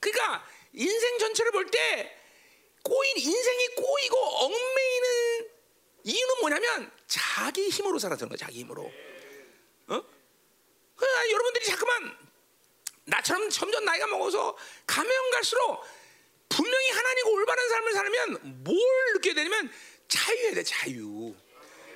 그러니까 인생 전체를 볼 때 꼬인 인생이 꼬이고 얽매이는 이유는 뭐냐면 자기 힘으로 살아서는 거야 자기 힘으로. 어? 그러니까 여러분들이 자꾸만 나처럼 점점 나이가 먹어서 가면 갈수록 분명히 하나님과 올바른 삶을 살면 뭘 느끼게 되냐면 자유해야 돼 자유.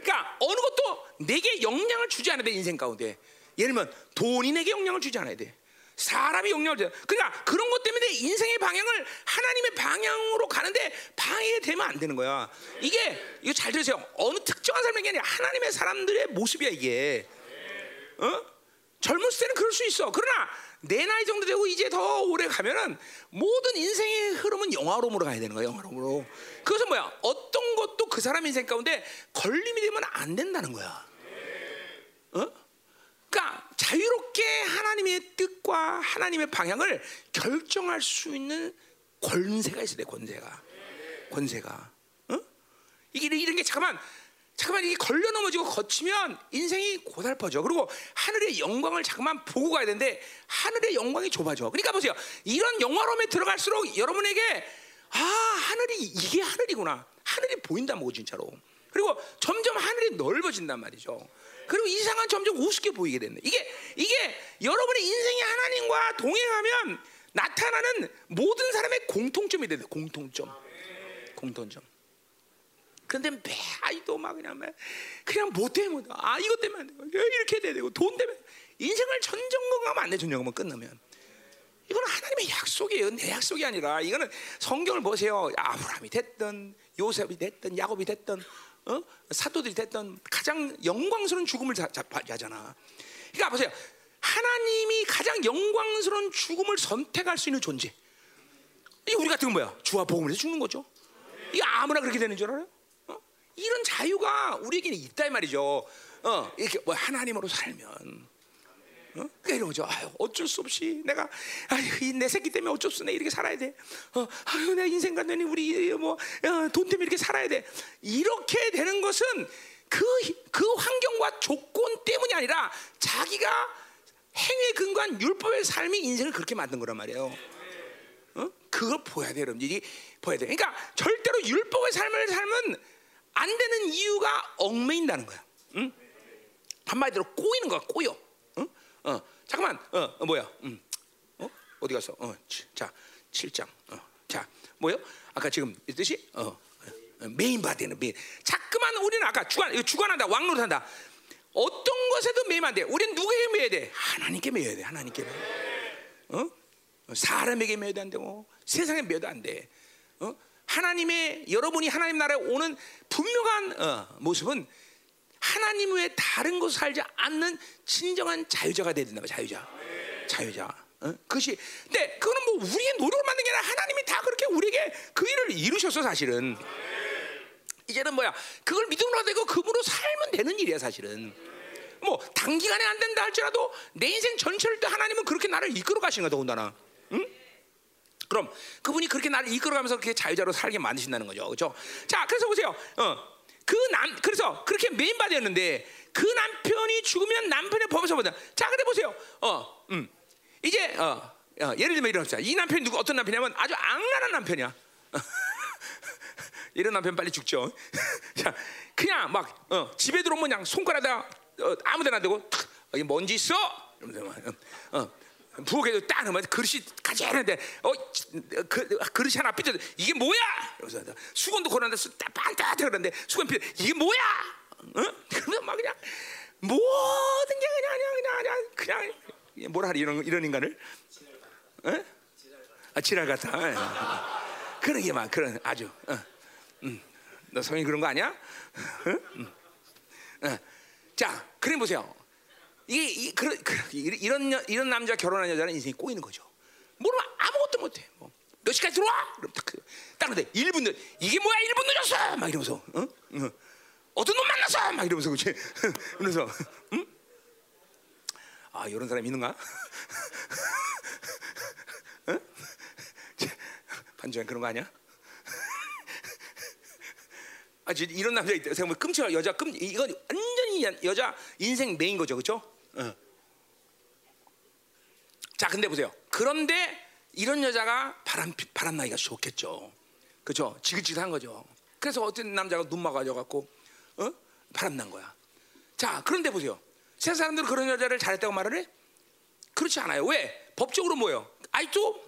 그러니까 어느 것도 내게 영향을 주지 않아야 돼 인생 가운데. 예를 들면 돈이 내게 영향을 주지 않아야 돼. 사람이 영향을 줘. 그러니까 그런 것 때문에 인생의 방향을 하나님의 방향으로 가는데 방해가 되면 안 되는 거야. 이게 이거 잘 들으세요. 어느 특정한 사람에게 아니라 하나님의 사람들의 모습이야 이게. 어? 젊었을 때는 그럴 수 있어. 그러나 내 나이 정도 되고 이제 더 오래 가면은 모든 인생의 흐름은 영화로움으로 가야 되는 거야. 영화로움으로. 그것은 뭐야? 어떤 것도 그 사람 인생 가운데 걸림이 되면 안 된다는 거야. 어? 그러니까 자유롭게 하나님의 뜻과 하나님의 방향을 결정할 수 있는 권세가 있어야 돼. 권세가. 권세가. 어? 이게 이런 게 잠깐만 잠깐만 이게 걸려 넘어지고 거치면 인생이 고달퍼져. 그리고 하늘의 영광을 잠깐만 보고 가야 되는데 하늘의 영광이 좁아져. 그러니까 보세요. 이런 영화로움에 들어갈수록 여러분에게 아 하늘이 이게 하늘이구나. 하늘이 보인다는 거 진짜로. 그리고 점점 하늘이 넓어진단 말이죠. 그리고 이상은 점점 우습게 보이게 된다. 이게 이게 여러분의 인생이 하나님과 동행하면 나타나는 모든 사람의 공통점이 된다. 공통점. 공통점. 근데 매 아이도 막 그냥 막 그냥 뭐 때문에 아 이것 때문에 안 되고 이렇게 돼야 되고 돈 때문에 인생을 전전긍긍하면 안 돼. 전전긍긍 끝나면. 이거는 하나님의 약속이에요. 내 약속이 아니라 이거는 성경을 보세요. 아브라함이 됐든 요셉이 됐든 야곱이 됐든 어? 사도들이 됐던 가장 영광스러운 죽음을 하잖아. 그러니까 보세요. 하나님이 가장 영광스러운 죽음을 선택할 수 있는 존재. 이 우리 같은 건 뭐야? 주와 복음을 해서 죽는 거죠. 이 아무나 그렇게 되는 줄 알아요? 어? 이런 자유가 우리에게는 있다 이 말이죠. 어, 이렇게 뭐 하나님으로 살면. 어? 그러니까 이런 거죠. 아유, 어쩔 수 없이 내가 아유, 내 새끼 때문에 어쩔 수 없네 이렇게 살아야 돼. 어, 아유, 내 인생 간다니 우리 뭐돈 어, 때문에 이렇게 살아야 돼. 이렇게 되는 것은 그, 그 환경과 조건 때문이 아니라 자기가 행위에 근거한 율법의 삶이 인생을 그렇게 만든 거란 말이에요. 어? 그걸 보야 돼, 여러분들이 보야 돼. 그러니까 절대로 율법의 삶을 살면 안 되는 이유가 얽매인다는 거야. 응? 한마디로 꼬이는 거야, 꼬여. 어, 잠깐만, 어, 어 뭐야? 음, 어, 어디 갔어? 어, 자, 7장. 어, 자, 뭐요? 아까 지금 있듯이 어, 어, 매인 바 되는 매인. 자꾸만 우리는 아까 주관, 주관한다, 왕노릇한다. 어떤 것에도 매면 안 돼. 우리는 누구에게 매야 돼? 하나님께 매야 돼. 하나님께 매야 돼. 어? 사람에게 매도 안 되고 세상에 매도 안 돼. 어? 하나님의 여러분이 하나님 나라에 오는 분명한 어, 모습은 하나님 외에 다른 곳 살지 않는 진정한 자유자가 돼야 된다. 자유자. 자유자. 어? 그것이 근데 그거는 뭐 우리의 노력을 만든 게 아니라 하나님이 다 그렇게 우리에게 그 일을 이루셨어 사실은. 이제는 뭐야? 그걸 믿음으로 되고 그분으로 살면 되는 일이야 사실은. 뭐 단기간에 안 된다 할지라도 내 인생 전체를 또 하나님은 그렇게 나를 이끌어 가시는 거다 더군다나. 응? 그럼 그분이 그렇게 나를 이끌어가면서 그렇게 자유자로 살게 만드신다는 거죠, 그렇죠? 자, 그래서 보세요. 어, 그 남, 그래서 그렇게 메인바디였는데 그 남편이 죽으면 남편의 법에서 보자. 자, 근데 보세요. 어, 음, 이제 어, 어, 예를 들면 이런 거이 남편이 누구 어떤 남편이냐면 아주 악랄한 남편이야. 이런 남편 빨리 죽죠. 자, 그냥 막 어, 집에 들어오면 그냥 손가락에다 어, 아무 데나 대고 탁, 여기 먼지 있어. 이러면서 막, 어, 어, 부엌에도 딱 넣으면 그릇이 가지런데 어, 그, 그릇이 하나 삐져 이게 뭐야? 그래서 수건도 걸어놨어 딱 반듯해 그런데 수건 삐져 이게 뭐야? 어? 그러면 막 그냥 모든 게 그냥 그냥 그냥 그냥, 뭐라 하리 이런 이런 인간을? 어? 아 지랄 같아. 그런 게 막 그런 아주. 어. 음. 너 성인 그런 거 아니야? 음. 어. 자, 그래 보세요. 이게 이, 그, 그, 이런 여, 이런 남자 결혼한 여자는 인생이 꼬이는 거죠. 모르면 아무것도 못해. 뭐. 몇 시까지 들어와? 그럼 딱, 그, 딱 근데 1분 늦 이게 뭐야 1분 늦었어? 막 이러면서 어? 어. 어떤 놈 만났어? 막 이러면서 그치? 그래서 응? 아 이런 사람 있는가? 어? 반주한 그런 거 아니야? 아, 이런 남자 있다. 생각해 끔찍한 여자 끔 이건 완전히 여자 인생 메인 거죠, 그렇죠? 어. 자, 근데 보세요. 그런데 이런 여자가 바람 바람 나기가 좋겠죠, 그렇죠? 지긋지긋한 거죠. 그래서 어떤 남자가 눈 막아져 갖고 어? 바람 난 거야. 자, 그런데 보세요. 세 사람들은 그런 여자를 잘했다고 말을 해? 그렇지 않아요. 왜? 법적으로 뭐예요? 아이또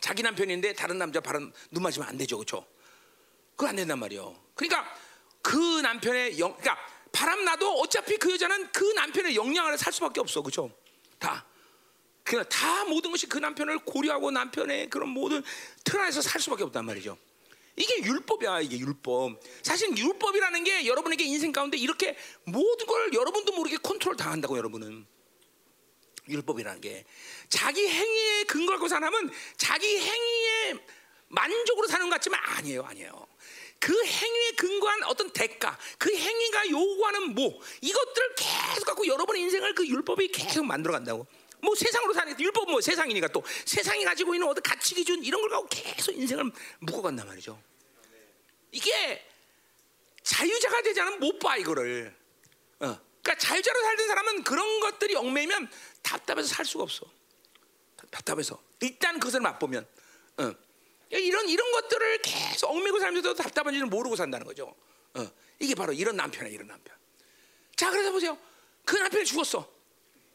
자기 남편인데 다른 남자 바람 눈 맞으면 안 되죠, 그렇죠? 그거 안 된단 말이에요. 그러니까 그 남편의 영, 그러니까 바람 나도 어차피 그 여자는 그 남편의 영향 아래 살 수밖에 없어, 그렇죠? 다. 그냥 다 모든 것이 그 남편을 고려하고 남편의 그런 모든 틀 안에서 살 수밖에 없단 말이죠. 이게 율법이야, 이게 율법. 사실 율법이라는 게 여러분에게 인생 가운데 이렇게 모든 걸 여러분도 모르게 컨트롤 당한다고 여러분은. 율법이라는 게 자기 행위에 근거를 갖고 사람은 자기 행위에 만족으로 사는 것 같지만 아니에요, 아니에요. 그 행위에 근거한 어떤 대가, 그 행위가 요구하는 뭐 이것들을 계속 갖고 여러분의 인생을 그 율법이 계속 만들어 간다고. 뭐 세상으로 사는 율법 뭐 세상이니까 또 세상이 가지고 있는 어떤 가치 기준 이런 걸 갖고 계속 인생을 묶어간단 말이죠. 이게 자유자가 되지 않으면 못 봐 이거를. 어. 그러니까 자유자로 살던 사람은 그런 것들이 얽매면 답답해서 살 수가 없어. 답답해서 일단 그것을 맛보면. 어. 이런 이런 것들을 계속 얽매고 살면서도 답답한지는 모르고 산다는 거죠. 어, 이게 바로 이런 남편이야, 이런 남편. 자, 그래서 보세요. 그 남편이 죽었어.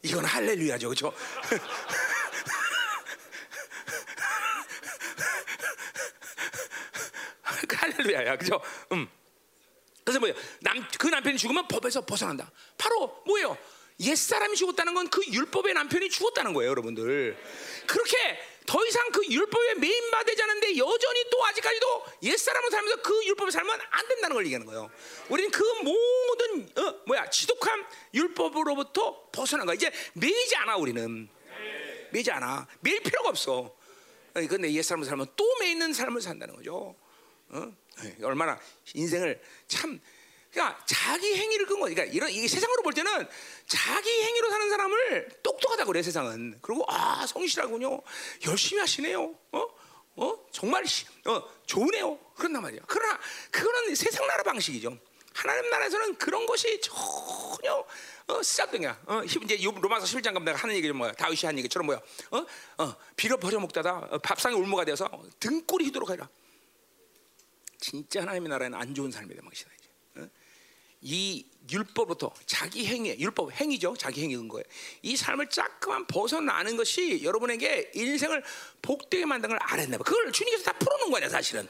이건 할렐루야죠, 그렇죠? 할렐루야야, 그죠? 음. 그래서 뭐예요? 남, 그 남편이 죽으면 법에서 벗어난다. 바로 뭐예요? 옛 사람이 죽었다는 건 그 율법의 남편이 죽었다는 거예요, 여러분들. 그렇게 더 이상 그 율법에 메인바되지 않은데 여전히 또 아직까지도 옛사람을 살면서 그 율법을 살면 안 된다는 걸 얘기하는 거예요. 우리는 그 모든 어, 뭐야 지독한 율법으로부터 벗어난 거야. 이제 매이지 않아 우리는 매이지 않아. 매일 필요가 없어. 근데 옛사람을 살면 또 매이는 삶을 산다는 거죠. 어? 얼마나 인생을 참 그러니까 자기 행위를 끈 거니까 그러니까 이런 이게 세상으로 볼 때는 자기 행위로 사는 사람을 똑똑하다고 그래 세상은. 그리고 아 성실하군요, 열심히 하시네요. 어? 어? 정말 어, 좋으네요. 그런단 말이야. 그러나 그거는 세상 나라 방식이죠. 하나님 나라에서는 그런 것이 전혀 어, 쓰잘등이야. 어, 이제 로마서 11장 가면 내가 하는 얘기 좀 뭐야? 다윗이 한 얘기처럼 뭐야? 어, 어, 비료 버려 먹다가 어, 밥상에 울모가 되어서 등골이 휘도록 하라. 진짜 하나님의 나라에는 안 좋은 삶이 된 방식이다. 이 율법부터 자기 행위, 율법 행위죠. 자기 행위 근 거예요. 이 삶을 자꾸만 벗어나는 것이 여러분에게 인생을 복되게 만드는 걸 알았나 봐. 그걸 주님께서 다 풀어놓은 거냐 사실은.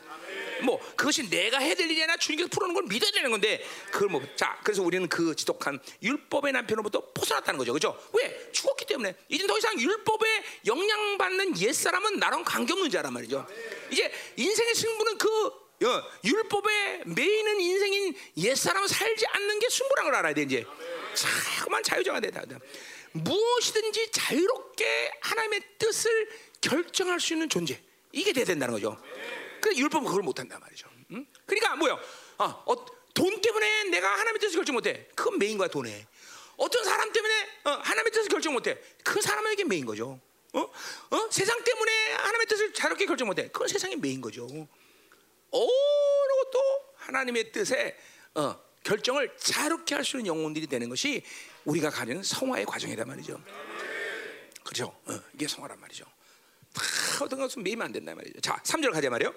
뭐 그것이 내가 해야 될 일이 아니라 주님께서 풀어놓은 걸 믿어야 되는 건데 그걸 뭐 자 그래서 우리는 그 지독한 율법의 남편으로부터 벗어났다는 거죠, 그렇죠? 왜 죽었기 때문에 이제 더 이상 율법에 영향받는 옛 사람은 나랑 관계 없는 자란 말이죠. 이제 인생의 승부는 그 율법의 메인은 인생인 옛사람은 살지 않는 게 순부란 걸 알아야 돼 이제 자꾸만 자유자가 돼 무엇이든지 자유롭게 하나님의 뜻을 결정할 수 있는 존재 이게 돼야 된다는 거죠 그 율법은 그걸 못한단 말이죠 응? 그러니까 뭐요 어, 어, 돈 때문에 내가 하나님의 뜻을 결정 못해. 그건 매인 거야 돈에. 어떤 사람 때문에 어, 하나님의 뜻을 결정 못해. 그 사람에게 매인 거죠. 어? 어? 세상 때문에 하나님의 뜻을 자유롭게 결정 못해. 그건 세상에 매인 거죠. 어느 것도 하나님의 뜻에 어, 결정을 자유롭게 할 수 있는 영혼들이 되는 것이 우리가 가는 성화의 과정이란 말이죠. 그렇죠? 어, 이게 성화란 말이죠. 다 어떤 것은 매이면 안 된단 말이죠. 자, 3절 가자 말이요.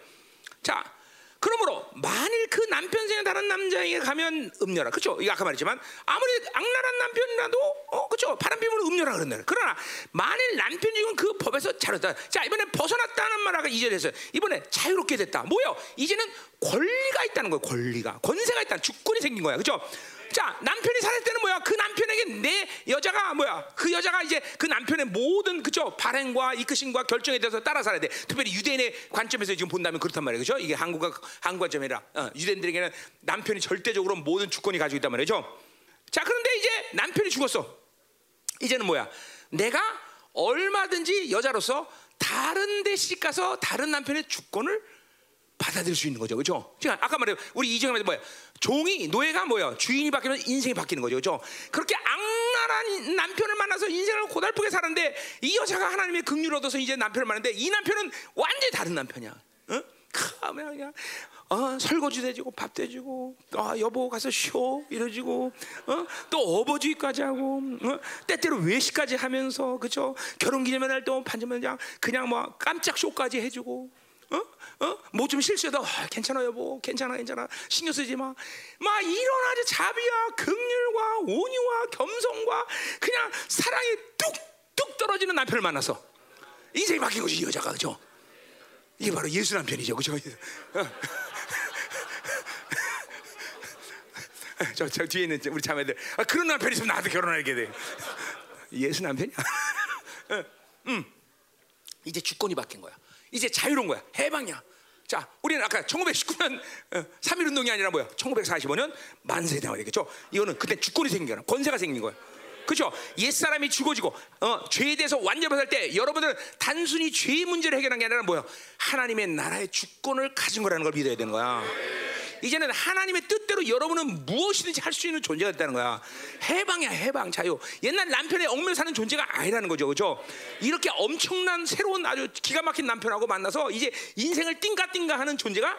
자, 그러므로 만일 그 남편 생에 다른 남자에게 가면 음녀라. 그렇죠? 이거 아까 말했지만 아무리 악랄한 남편이라도 어, 그렇죠? 바람 피우면 음녀라 그런다. 그러나 만일 남편이 지금 그 법에서 자유다. 자, 이번에 벗어났다는 말 2절에 했어요. 이번에 자유롭게 됐다. 뭐요? 이제는 권리가 있다는 거예요. 권리가. 권세가 있다. 주권이 생긴 거야. 그렇죠? 자 남편이 살았을 때는 뭐야? 그 남편에게 내 여자가 뭐야? 그 여자가 이제 그 남편의 모든 그죠 발행과 이끄심과 결정에 대해서 따라 살아야 돼. 특별히 유대인의 관점에서 지금 본다면 그렇단 말이에요. 그죠 이게 한국과 한국 관점이라. 어, 유대인들에게는 남편이 절대적으로 모든 주권이 가지고 있단 말이죠 자 그런데 이제 남편이 죽었어. 이제는 뭐야? 내가 얼마든지 여자로서 다른 데 시집 가서 다른 남편의 주권을 받아들일 수 있는 거죠, 그렇죠? 지금 아까 말해 우리 이정에 뭐야? 종이 노예가 뭐야? 주인이 바뀌면 인생이 바뀌는 거죠, 그렇죠? 그렇게 악랄한 남편을 만나서 인생을 고달프게 사는데 이 여자가 하나님의 긍휼을 얻어서 이제 남편을 만났는데 이 남편은 완전히 다른 남편이야. 어? 그냥 그냥 어, 설거지도 해주고 밥도 해주고 아, 여보 가서 쉬어 이러지고 어? 또 어버주의까지 하고 어? 때때로 외식까지 하면서 그죠 결혼기념일 때 반지면 그냥 뭐 깜짝 쇼까지 해주고 어? 어? 뭐 좀 실수해도 아, 괜찮아 여보 괜찮아 괜찮아 신경 쓰지 마. 막 이런 아주 자비와 긍휼과 온유와 겸손과 그냥 사랑이 뚝뚝 떨어지는 남편을 만나서 인생이 바뀐 거지 이 여자가 그죠? 이게 바로 예수 남편이죠 그죠? 저, 저 뒤에 있는 우리 자매들 아, 그런 남편 있으면 나한테 결혼하게 돼 예수 남편이야 음. 이제 주권이 바뀐 거야 이제 자유로운 거야. 해방이야. 자, 우리는 아까 1919년 3.1 운동이 아니라 뭐야? 1945년 만세대가 되겠죠? 이거는 그때 주권이 생긴 거야. 권세가 생긴 거야. 그렇죠? 옛사람이 죽어지고 어, 죄에 대해서 완전히 벗을 때 여러분들은 단순히 죄의 문제를 해결한 게 아니라 뭐야? 하나님의 나라의 주권을 가진 거라는 걸 믿어야 되는 거야. 이제는 하나님의 뜻대로 여러분은 무엇이든지 할 수 있는 존재가 됐다는 거야. 해방이야, 해방, 자유. 옛날 남편의 얽매 사는 존재가 아니라는 거죠, 그렇죠? 이렇게 엄청난 새로운 아주 기가 막힌 남편하고 만나서 이제 인생을 띵가띵가 하는 존재가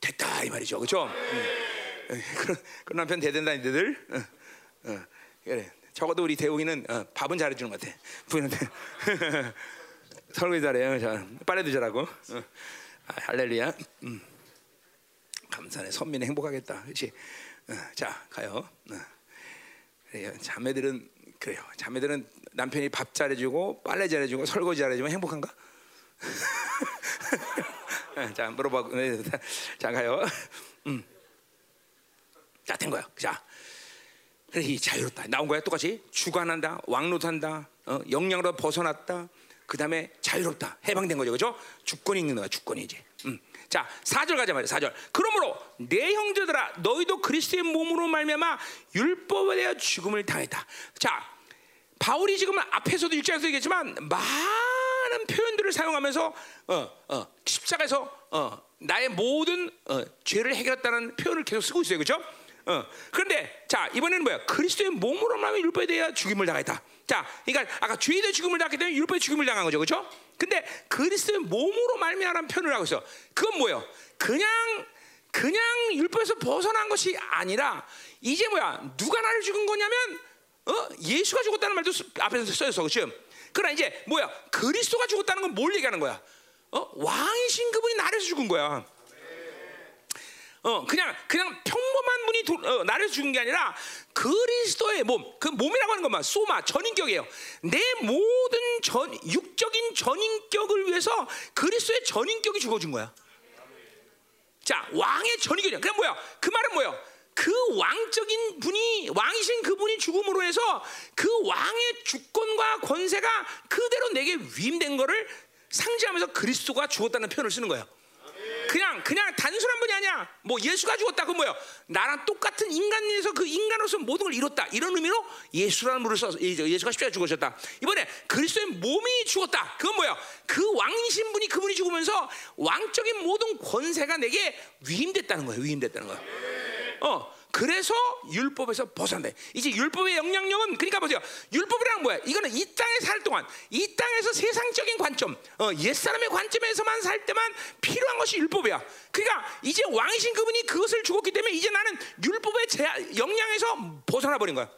됐다 이 말이죠, 그렇죠? 음. 그런, 그런 남편 대단한 이들. 어, 어, 그래. 적어도 우리 대웅이는 어, 밥은 잘해주는 것 같아. 부인한테 설거지 잘해요. 자, 빨래도 잘하고. 어. 아, 할렐루야. 음. 감사네. 선민이 행복하겠다. 그렇지? 어, 자 가요. 어. 그래요. 자매들은 그래요. 자매들은 남편이 밥 잘해주고 빨래 잘해주고 설거지 잘해주면 행복한가? 어, 자 물어봐. 네, 자 가요. 음. 자된 거야. 자. 이 자유롭다. 나온 거야 똑같이 주관한다, 왕노한다, 어, 영향으로 벗어났다. 그 다음에 자유롭다, 해방된 거죠, 그죠? 주권이 있는 거야, 주권이 이제. 음. 자, 4절 가자 말이야. 4절. 그러므로 내 형제들아 너희도 그리스도의 몸으로 말미암아 율법에 대하여 죽음을 당했다. 자, 바울이 지금 앞에서도 일장에서 얘기했지만 많은 표현들을 사용하면서 어, 어, 십자가에서 어, 나의 모든 어, 죄를 해결했다는 표현을 계속 쓰고 있어요. 그렇죠? 어. 그런데 자 이번에는 뭐야? 그리스도의 몸으로 말하면 율법에 대하 죽임을 당했다. 자, 그러니까 아까 죄에 대해 죽임을 당했기 때문에 율법에 죽임을 당한 거죠, 그렇죠? 근데 그리스도의 몸으로 말미암은 표현을 하고 있어. 그건 뭐예요? 그냥 그냥 율법에서 벗어난 것이 아니라 이제 뭐야? 누가 나를 죽은 거냐면 어? 예수가 죽었다는 말도 앞에서 써있어, 그렇죠? 그러나 이제 뭐야? 그리스도가 죽었다는 건 뭘 얘기하는 거야? 어? 왕이신 그분이 나를 죽은 거야. 어 그냥 그냥 평범한 분이 도, 어, 나를 죽은 게 아니라 그리스도의 몸, 그 몸이라고 하는 것만 소마 전인격이에요. 내 모든 전 육적인 전인격을 위해서 그리스도의 전인격이 죽어준 거야. 자 왕의 전인격이야. 그냥 뭐야? 그 말은 뭐야? 그 왕적인 분이 왕이신 그분이 죽음으로 해서 그 왕의 주권과 권세가 그대로 내게 위임된 거를 상징하면서 그리스도가 죽었다는 표현을 쓰는 거예요. 그냥 그냥 단순한 분이 아니야. 뭐 예수가 죽었다 그 뭐야? 나랑 똑같은 인간에서 그 인간으로서 모든 걸 이뤘다. 이런 의미로 예수라는 물을 써서 예수가 십자가 죽으셨다. 이번에 그리스도의 몸이 죽었다. 그건 뭐야? 그 왕이신 분이 그분이 죽으면서 왕적인 모든 권세가 내게 위임됐다는 거예요. 위임됐다는 거예요. 어, 그래서 율법에서 벗어난다. 이제 율법의 영향력은 그러니까 보세요. 율법이란 뭐야? 이거는 이 땅에 살 동안 이 땅에서 세상적인 관점, 어, 옛 사람의 관점에서만 살 때만 필요한 것이 율법이야. 그러니까 이제 왕이신 그분이 그것을 주었기 때문에 이제 나는 율법의 제, 영향에서 벗어나 버린 거야.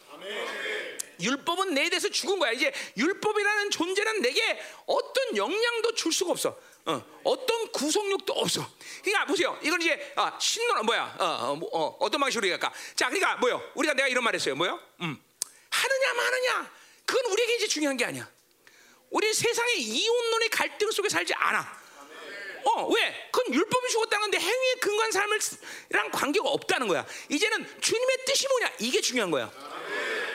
율법은 내 대해서 죽은 거야. 이제 율법이라는 존재는 내게 어떤 영향도 줄 수가 없어. 어, 떤 구속력도 없어. 그러니까 보세요. 이건 이제 아, 신론 뭐야? 어, 어, 뭐, 어, 어 떤 방식으로 얘기할까? 자, 그러니까 뭐요? 우리가 내가 이런 말했어요. 뭐요? 음, 하느냐 마느냐. 그건 우리에게 이제 중요한 게 아니야. 우리 세상의 이혼론의 갈등 속에 살지 않아. 어, 왜? 그건 율법이 죽었다는데 행위에 근거한 삶을랑 관계가 없다는 거야. 이제는 주님의 뜻이 뭐냐? 이게 중요한 거야.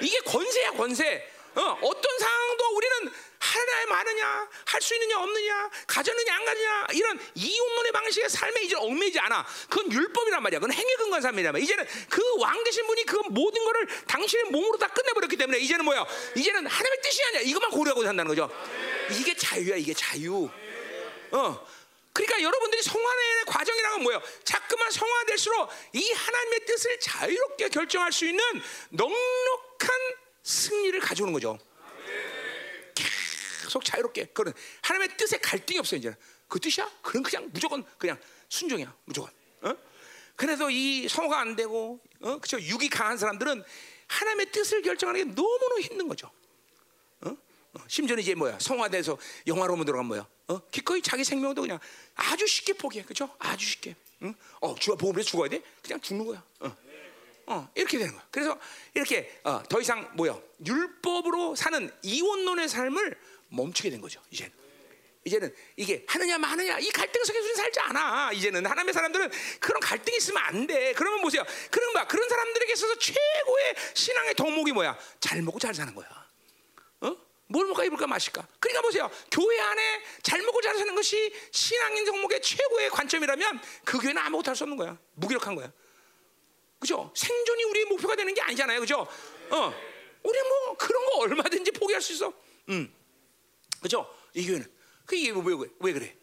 이게 권세야 권세. 어, 어떤 상황도 우리는 하나에 많으냐, 할 수 있느냐 없느냐, 가졌느냐 안 가느냐 이런 이혼론의 방식의 삶에 이제 얽매이지 않아. 그건 율법이란 말이야. 그건 행위 근거한 삶이란 말이야. 이제는 그 왕 되신 분이 그 모든 거를 당신의 몸으로 다 끝내버렸기 때문에 이제는 뭐야? 이제는 하나님의 뜻이 아니야. 이것만 고려하고 산다는 거죠. 이게 자유야. 이게 자유. 어. 그러니까 여러분들이 성화의 과정이라는 건 뭐예요? 자꾸만 성화될수록 이 하나님의 뜻을 자유롭게 결정할 수 있는 넉넉한 승리를 가져오는 거죠. 계속 자유롭게 그런 하나님의 뜻에 갈등이 없어요 이제. 그 뜻이야? 그럼 그냥 무조건 그냥 순종이야 무조건. 어? 그래서 이 성화가 안 되고, 어? 그죠? 육이 강한 사람들은 하나님의 뜻을 결정하는 게 너무너무 힘든 거죠. 어? 어, 심지어는 이제 뭐야 성화돼서 영화로만 들어간 뭐야 어? 기꺼이 자기 생명도 그냥 아주 쉽게 포기해 그죠 아주 쉽게 응? 어 주가 보험에서 죽어야 돼 그냥 죽는 거야 어. 어, 이렇게 되는 거야 그래서 이렇게 어, 더 이상 뭐야 율법으로 사는 이원론의 삶을 멈추게 된 거죠 이제 이제는 이게 하느냐 마느냐 이 갈등 속에 우리 살지 않아 이제는 하나님의 사람들은 그런 갈등이 있으면 안 돼 그러면 보세요 그런 봐 그런 사람들에게 있어서 최고의 신앙의 덕목이 뭐야 잘 먹고 잘 사는 거야 뭘 먹을까 입을까 마실까? 그러니까 보세요. 교회 안에 잘 먹고 잘 사는 것이 신앙인 종목의 최고의 관점이라면 그 교회는 아무것도 할 수 없는 거야. 무기력한 거야. 그죠? 생존이 우리의 목표가 되는 게 아니잖아요. 그죠? 어. 우리 뭐 그런 거 얼마든지 포기할 수 있어. 음. 그죠? 이 교회는. 그게 왜, 왜, 왜 그래?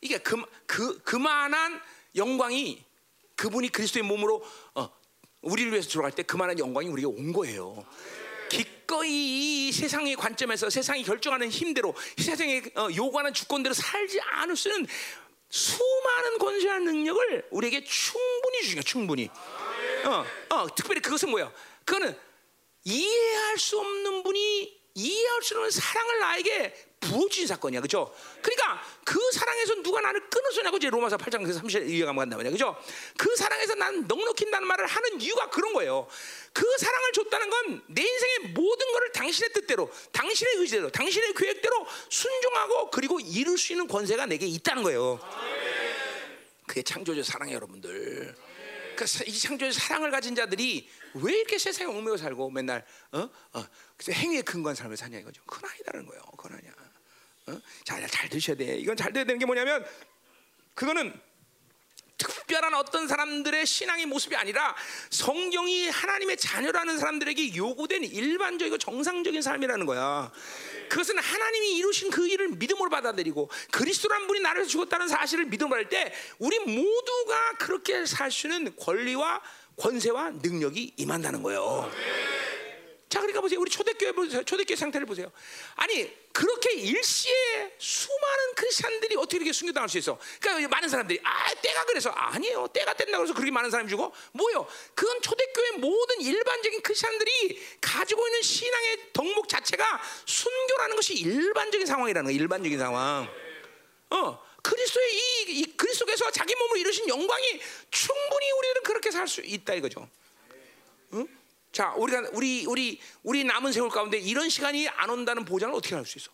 이게 그, 그, 그만한 영광이 그분이 그리스도의 몸으로 어, 우리를 위해서 들어갈 때 그만한 영광이 우리가 온 거예요. 기꺼이 이 세상의 관점에서 세상이 결정하는 힘대로 세상에 어, 요구하는 주권대로 살지 않을 수 있는 수많은 권세와 능력을 우리에게 충분히 주시니까 충분히. 어, 어, 특별히 그것은 뭐야? 그거는 이해할 수 없는 분이 이해할 수 없는 사랑을 나에게 부어주신 사건이야, 그죠? 그러니까 그 사랑에서 누가 나를 끊어주냐고 이제 로마서 8장 30절 이해가 간단 말이야, 그죠? 그 사랑에서 난 넉넉힌다는 말을 하는 이유가 그런 거예요. 그 사랑을 줬다는 건 내 인생의 모든 것을 당신의 뜻대로, 당신의 의지대로, 당신의 계획대로 순종하고 그리고 이룰 수 있는 권세가 내게 있다는 거예요. 그게 창조주 사랑이에요, 여러분들. 그러니까 이 창조의 사랑을 가진 자들이 왜 이렇게 세상에 얽매여 살고 맨날 어? 어. 행위에 근거한 삶을 사냐 이거죠. 그건 아니다는 거예요. 그건 아니야. 어? 자, 잘 드셔야 돼. 이건 잘 돼야 되는 게 뭐냐면 그거는 특별한 어떤 사람들의 신앙의 모습이 아니라 성경이 하나님의 자녀라는 사람들에게 요구된 일반적이고 정상적인 삶이라는 거야. 그것은 하나님이 이루신 그 일을 믿음으로 받아들이고 그리스도란 분이 나를 죽었다는 사실을 믿음으로 받을 때 우리 모두가 그렇게 살 수 있는 권리와 권세와 능력이 임한다는 거예요. 자, 그러니까 보세요. 우리 초대교회 보세요. 초대교회 상태를 보세요. 아니, 그렇게 일시에 수많은 크리스천들이 어떻게 이렇게 순교당할 수 있어? 그러니까 많은 사람들이, 아, 때가 그래서. 아니에요. 때가 된다고 해서 그렇게 많은 사람이 죽어? 뭐요? 그건 초대교회 모든 일반적인 크리스천들이 가지고 있는 신앙의 덕목 자체가 순교라는 것이 일반적인 상황이라는 거야. 일반적인 상황. 어. 그리스도의 이, 이 그리스도께서 자기 몸을 이루신 영광이 충분히 우리는 그렇게 살 수 있다 이거죠. 응? 자, 우리가 우리 우리 우리 남은 세월 가운데 이런 시간이 안 온다는 보장을 어떻게 할 수 있어?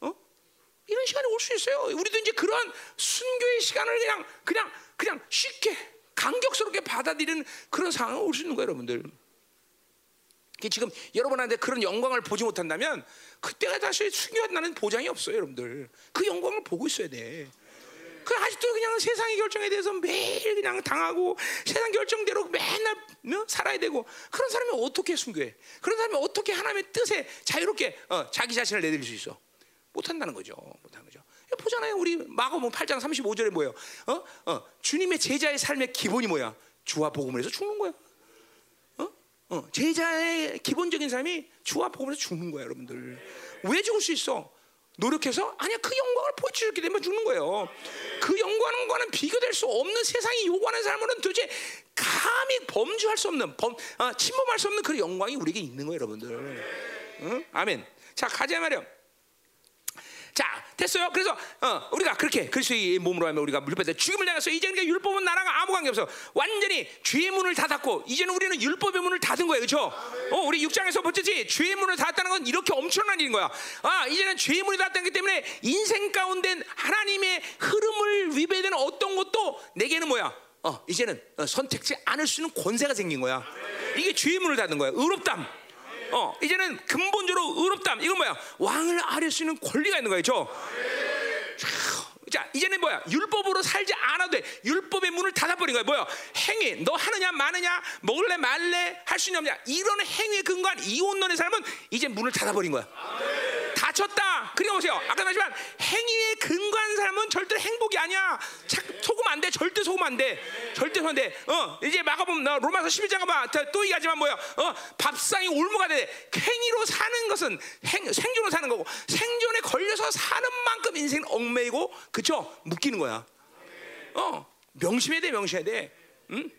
어? 이런 시간이 올 수 있어요. 우리도 이제 그런 순교의 시간을 그냥 그냥 그냥 쉽게 감격스럽게 받아들이는 그런 상황이 올 수 있는 거예요, 여러분들. 지금 여러분한테 그런 영광을 보지 못한다면 그때가 다시 순교가 나는 보장이 없어요, 여러분들. 그 영광을 보고 있어야 돼. 그 아직도 그냥 세상의 결정에 대해서 매일 그냥 당하고 세상 결정대로 맨날 어? 살아야 되고 그런 사람이 어떻게 순교해? 그런 사람이 어떻게 하나님의 뜻에 자유롭게 어, 자기 자신을 내드릴 수 있어? 못한다는 거죠. 못하는 거죠. 보잖아요. 우리 마가복음 8장 35절에 뭐예요? 어? 어, 주님의 제자의 삶의 기본이 뭐야? 주와 복음을 해서 죽는 거야. 어, 제자의 기본적인 삶이 주와 복음에서 죽는 거야, 여러분들. 왜 죽을 수 있어? 노력해서 아니야 그 영광을 보여주기 때문에 죽는 거예요. 그 영광과는 비교될 수 없는 세상이 요구하는 삶은 도대체 감히 범주할 수 없는 범, 어, 침범할 수 없는 그 영광이 우리에게 있는 거예요, 여러분들. 응? 아멘. 자 가자 말이요. 자 됐어요. 그래서 어, 우리가 그렇게 그리스도의 몸으로 하면 우리가 율법에 죽임을 당했어. 이제 그러니까 율법은 나라가 아무 관계 없어. 완전히 죄의 문을 닫았고 이제는 우리는 율법의 문을 닫은 거예요, 그렇죠? 어, 우리 6장에서 보셨지 죄의 문을 닫았다는 건 이렇게 엄청난 일인 거야. 아 이제는 죄의 문이 닫았기 때문에 인생 가운데 하나님의 흐름을 위배되는 어떤 것도 내게는 뭐야? 어 이제는 어, 선택지 않을 수 있는 권세가 생긴 거야. 이게 죄의 문을 닫은 거야. 의롭담. 어, 이제는 근본적으로 의롭담. 이건 뭐야? 왕을 아릴 수 있는 권리가 있는 거예요. 자, 이제는 뭐야? 율법으로 살지 않아도 돼. 율법의 문을 닫아버린 거야. 뭐야? 행위. 너 하느냐, 마느냐, 먹을래, 말래, 할 수 있냐, 없냐. 이런 행위에 근거한 이혼론의 삶은 이제 문을 닫아버린 거야. 다쳤다. 그러니까 보세요. 아까 말했지만 행위에 근거한 사람은 절대 행복이 아니야. 자, 속으면 안 돼. 절대 속으면 안 돼. 절대 속으면 안 돼. 어, 이제 마가복음 너 로마서 11장 가봐. 또 얘기하지만 뭐야? 어, 밥상이 올무가 돼. 행위로 사는 것은 행, 생존으로 사는 거고 생존에 걸려서 사는 만큼 인생 얽매이고 그쵸? 묶이는 거야. 어, 명심해야 돼. 명심해야 돼. 응?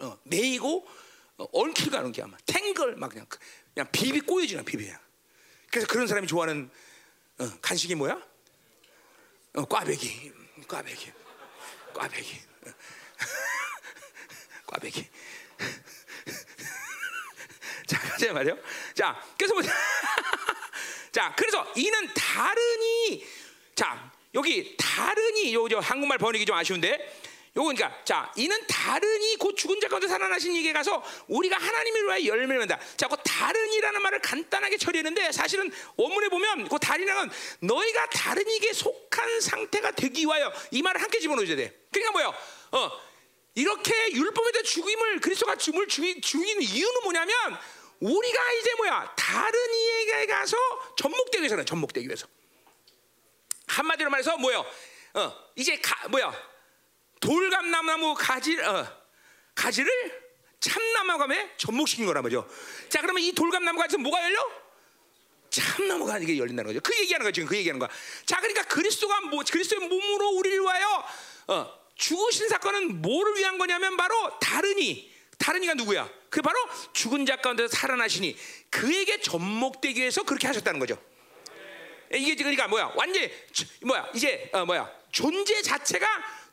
어, 매이고 어, 얽힐 가는 게 아마 탱글 막 그냥 그냥 비비 꼬여지나 비비 그냥. 그래서 그런 사람이 좋아하는 어, 간식이 뭐야? 어, 꽈배기, 꽈배기, 꽈배기, 어. 꽈배기. 자, 가자 말이요. 자, 그래서 뭐, 자, 그래서 이는 다르니, 자, 여기 다르니, 요, 저 한국말 번역이 좀 아쉬운데, 그러니까 자 이는 다른이 곧 죽은 자 가운데 살아나신 이게 가서 우리가 하나님을 위하여 열매를 맺다. 자, 그 다른이라는 말을 간단하게 처리했는데 사실은 원문에 보면 그 다른이라는 너희가 다른 이게 속한 상태가 되기 위하여 이 말을 함께 집어넣어야 돼. 그러니까 뭐요? 어 이렇게 율법에 대해 죽임을 그리스도가 죽임을 죽이, 죽이는 이유는 뭐냐면 우리가 이제 뭐야 다른 이에게 가서 접목되기 위해서는 접목되기 위해서 한마디로 말해서 뭐요? 어 이제 가, 뭐야? 돌감나무 가지 어, 가지를 참나무감에 접목시킨 거란 말이죠. 자, 그러면 이 돌감나무가에서 뭐가 열려? 참나무가 이게 열린다는 거죠. 그 얘기하는 거죠. 지금 그 얘기하는 거야. 자, 그러니까 그리스도가 뭐 그리스도의 몸으로 우리를 위하여 어, 죽으신 사건은 뭐를 위한 거냐면 바로 다른이 다른이가 누구야? 그 바로 죽은 자 가운데 살아나시니 그에게 접목되기 위해서 그렇게 하셨다는 거죠. 이게 그러니까 뭐야? 완전 뭐야? 이제 어, 뭐야? 존재 자체가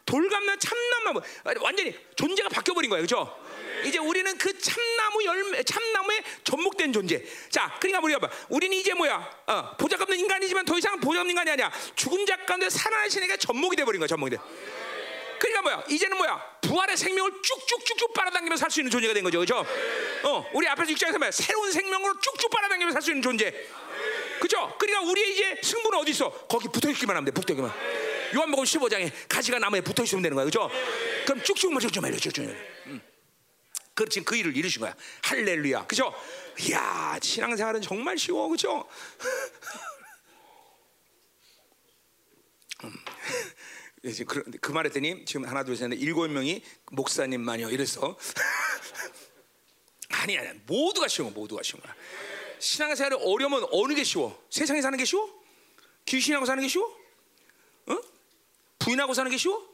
돌감나 참나무 완전히 존재가 바뀌어 버린 거예요, 그렇죠? 이제 우리는 그 참나무 열매, 참나무에 접목된 존재. 자, 그러니까 우리가 봐. 우리는 이제 뭐야? 어, 보잘것없는 인간이지만 더 이상 보잘없는 인간이 아니야. 죽은 자 가운데 살아나신 애가 접목이 돼 버린 거야, 접목이 돼. 그러니까 뭐야? 이제는 뭐야? 부활의 생명을 쭉쭉쭉쭉 빨아당기면서 살 수 있는 존재가 된 거죠, 그렇죠? 어, 우리 앞에서 6장에서 뭐야? 새로운 생명으로 쭉쭉 빨아당기면서 살 수 있는 존재. 그렇죠? 그러니까 우리의 이제 승부는 어디 있어? 거기 붙어 있기만 하면 돼, 붙어 있기만. 요한복음 15장에 가지가 나무에 붙어 있으면 되는 거야. 그죠? 그럼 쭉쭉 맞춰 좀 해려, 쭉쭉. 음. 그 지금 그 일을 이루신 거야. 할렐루야. 그죠? 이야, 신앙생활은 정말 쉬워. 그죠? 음. 그, 그 말했더니 지금 하나 둘셋 일곱 명이 목사님만요 이래서 아니 아니 모두가 쉬워 모두가 쉬운 거야 신앙생활이 어려우면 어느 게 쉬워 세상에 사는 게 쉬워 귀신하고 사는 게 쉬워 어? 부인하고 사는 게 쉬워?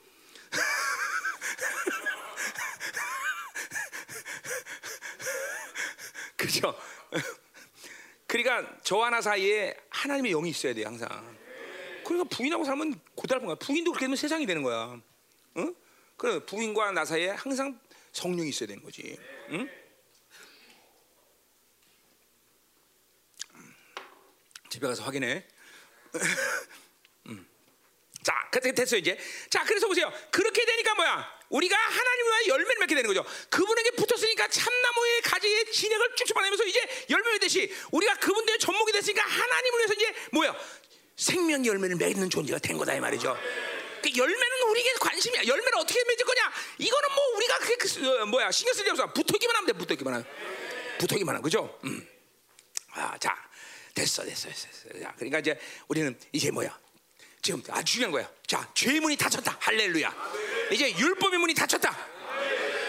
그죠? 그러니까 저 하나 사이에 하나님의 영이 있어야 돼 항상. 그러니까 부인하고 살면 고달픈 거야. 부인도 그렇게 되면 세상이 되는 거야. 응? 그래 부인과 나 사이에 항상 성령이 있어야 되는 거지. 응? 집에 가서 확인해. 자, 됐어요 이제. 자, 그래서 보세요. 그렇게 되니까 뭐야? 우리가 하나님과 열매를 맺게 되는 거죠. 그분에게 붙었으니까 참나무의 가지의 진액을 쭉쭉 받으면서 이제 열매를 맺듯이 우리가 그분들의 접목이 됐으니까 하나님을 위해서 이제 뭐야? 생명 열매를 맺는 존재가 된 거다 이 말이죠. 그 열매는 우리에게 관심이야. 열매를 어떻게 맺을 거냐? 이거는 뭐 우리가 그게 그, 어, 뭐야 신경 쓸데 없어. 붙어기만 하면 돼. 붙어기만 하면. 붙어기만 하면 그죠? 음. 아, 자, 됐어, 됐어, 됐어. 자, 그러니까 이제 우리는 이제 뭐야? 지금 아주 중요한 거야. 자, 죄의 문이 닫혔다. 할렐루야. 이제 율법의 문이 닫혔다.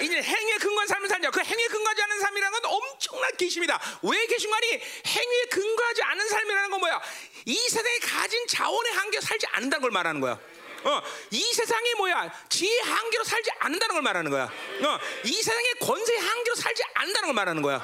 이제 행위에 근거한 삶을 살냐. 그 행위에 근거하지 않은 삶이라는 건 엄청난 계심이다. 왜 계심관이 행위에 근거하지 않은 삶이라는 건 뭐야? 이 세상에 가진 자원의 한계 살지 않는다는 걸 말하는 거야. 어, 이 세상에 뭐야? 지혜 한계로 살지 않는다는 걸 말하는 거야. 어, 이 세상에 권세 한계로 살지 않는다는 걸 말하는 거야.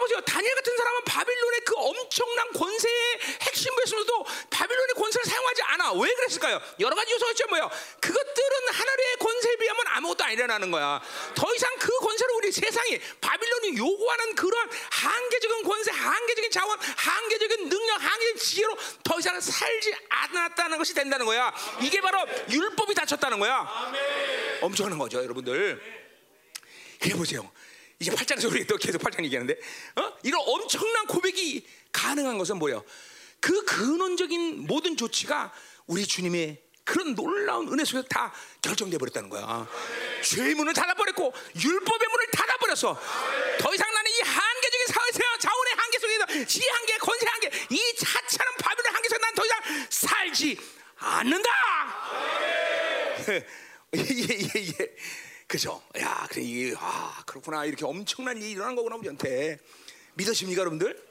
보세요. 다니엘 같은 사람은 바빌론의 그 엄청난 권세의 핵심부였으면서도 바빌론의 권세를 사용하지 않아. 왜 그랬을까요? 여러 가지 요소가 있죠. 뭐요? 그것들은 하나님의 권세에 비하면 아무것도 아니라는 거야. 더 이상 그 권세를 우리 세상이 바빌론이 요구하는 그런 한계적인 권세, 한계적인 자원, 한계적인 능력, 한계적인 지혜로 더 이상 살지 않았다는 것이 된다는 거야. 이게 바로 율법이 닫혔다는 거야. 엄청난 거죠, 여러분들. 그래 보세요. 이제 8장에서 우리 또 계속 8장 얘기하는데 어? 이런 엄청난 고백이 가능한 것은 뭐예요? 그 근원적인 모든 조치가 우리 주님의 그런 놀라운 은혜 속에서 다 결정돼 버렸다는 거야. 죄의 문을 닫아버렸고 율법의 문을 닫아버렸어. 더 이상 나는 이 한계적인 사회세와 자원의 한계 속에서 지 한계, 권세 한계, 이 차차는 바빌론 한계 속에 난더 이상 살지 않는다. 예, 예, 예, 예. 그죠? 야, 그래 이게 아 그렇구나 이렇게 엄청난 일이 일어난 거구나 우리한테 믿으십니까, 여러분들?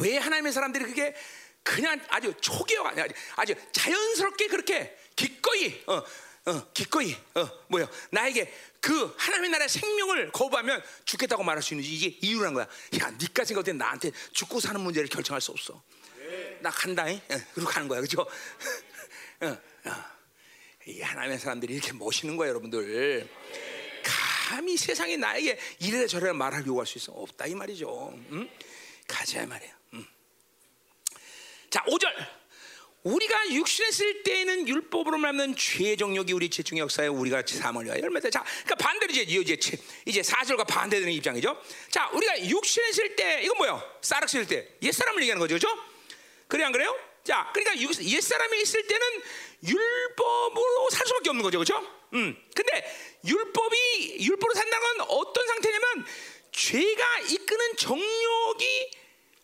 왜 하나님의 사람들이 그게 그냥 아주 초기화가 아니라 아주 자연스럽게 그렇게 기꺼이 어, 어, 기꺼이 어, 뭐야 나에게 그 하나님의 나라의 생명을 거부하면 죽겠다고 말할 수 있는지 이게 이유라는 거야. 야, 생각할 때 나한테 죽고 사는 문제를 결정할 수 없어. 나 간다잉. 예, 그리고 가는 거야, 그죠? 어, 어. 이 하나님의 사람들이 이렇게 모시는 거야, 여러분들. 감히 세상에 나에게 이래라 저래라 말할 요구할 수 있어 없다 이 말이죠. 응? 가자 이 말이야. 응. 자, 5절. 우리가 육신에 쓸 때에는 율법으로 말하는 죄의 정욕이 우리 지중의 역사에 우리가 사망을 위하여 열매다. 자, 그러니까 반대로 이제 이제 이제 4절과 반대되는 입장이죠. 자, 우리가 육신에 쓸때 이건 뭐요? 쌀을 쓸때 옛사람을 얘기하는 거죠. 그렇죠? 그래 안 그래요? 자, 그러니까 옛사람이 있을 때는 율법으로 살 수밖에 없는 거죠. 그렇죠? 음. 근데 율법이 율법으로 산다는 건 어떤 상태냐면 죄가 이끄는 정욕이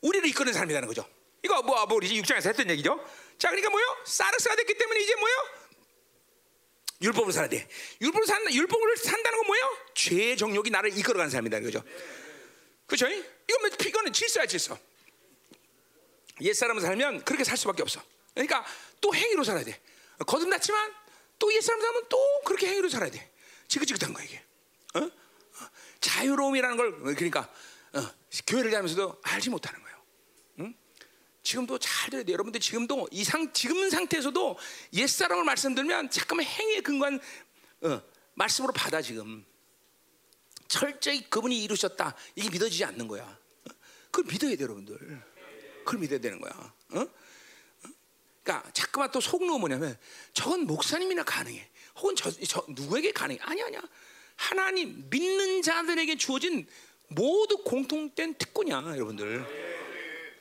우리를 이끄는 사람이라는 거죠. 이거 뭐, 뭐 우리 6장에서 했던 얘기죠. 자, 그러니까 뭐요? 사르스가 됐기 때문에 이제 뭐요? 율법으로 살아야 돼. 율법으로 산 율법을 산다는 건 뭐예요? 죄의 정욕이 나를 이끌어가는 사람이다. 그죠? 그죠? 이건 이거는 질서야 질서. 옛 사람을 살면 그렇게 살 수밖에 없어. 그러니까 또 행위로 살아야 돼. 거듭났지만 또 옛 사람 살면 또 그렇게 행위로 살아야 돼. 지긋지긋한 거야 이게. 어? 어? 자유로움이라는 걸 그러니까 어, 교회를 다니면서도 알지 못하는 거예요. 응? 지금도 잘 들어야 돼. 여러분들 지금도 이 상 지금 상태에서도 옛 사람을 말씀드리면 잠깐만 행위에 근거한 어, 말씀으로 받아 지금. 철저히 그분이 이루셨다. 이게 믿어지지 않는 거야. 어? 그걸 믿어야 돼, 여러분들. 그걸 믿어야 되는 거야. 어? 그러니까 자꾸만 또 속는 뭐냐면 저건 목사님이나 가능해. 혹은 저, 저 누구에게 가능해? 아니 아니야. 하나님 믿는 자들에게 주어진 모두 공통된 특권이야, 여러분들.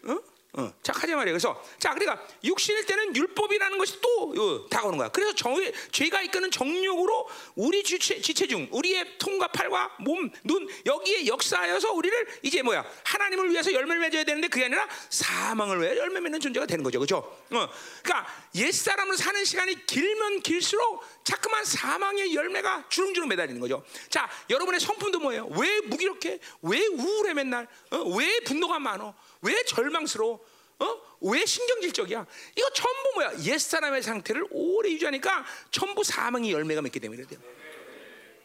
어? 어, 자, 하지 말이야. 그래서, 자, 그러니까 육신일 때는 율법이라는 것이 또 어, 다가오는 거야. 그래서 정, 죄가 이끄는 정욕으로 우리 주체, 지체 중, 우리의 통과 팔과 몸, 눈 여기에 역사하여서 우리를 이제 뭐야 하나님을 위해서 열매를 맺어야 되는데 그게 아니라 사망을 위해 열매 맺는 존재가 되는 거죠, 그렇죠? 어, 그러니까 옛 사람을 사는 시간이 길면 길수록 자꾸만 사망의 열매가 주렁주렁 매달리는 거죠. 자, 여러분의 성품도 뭐예요? 왜 무기력해? 왜 우울해 맨날? 어? 왜 분노가 많어? 왜 절망스러워? 어? 왜 신경질적이야? 이거 전부 뭐야? 옛 사람의 상태를 오래 유지하니까 전부 사망의 열매가 맺게 돼요.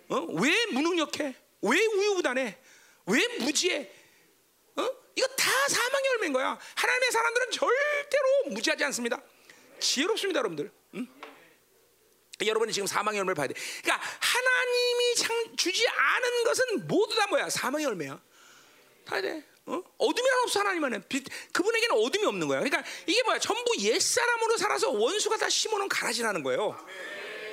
어? 왜 무능력해? 왜 우유부단해? 왜 무지해? 어? 이거 다 사망의 열매인 거야. 하나님의 사람들은 절대로 무지하지 않습니다. 지혜롭습니다, 여러분들. 응? 여러분이 지금 사망의 열매를 봐야 돼. 그러니까 하나님이 주지 않은 것은 모두 다 뭐야? 사망의 열매야. 다 돼. 어? 어둠이란 없어 하나님은 그분에게는 어둠이 없는 거야. 그러니까 이게 뭐야? 전부 옛 사람으로 살아서 원수가 다 심어놓은 가라지라는 거예요.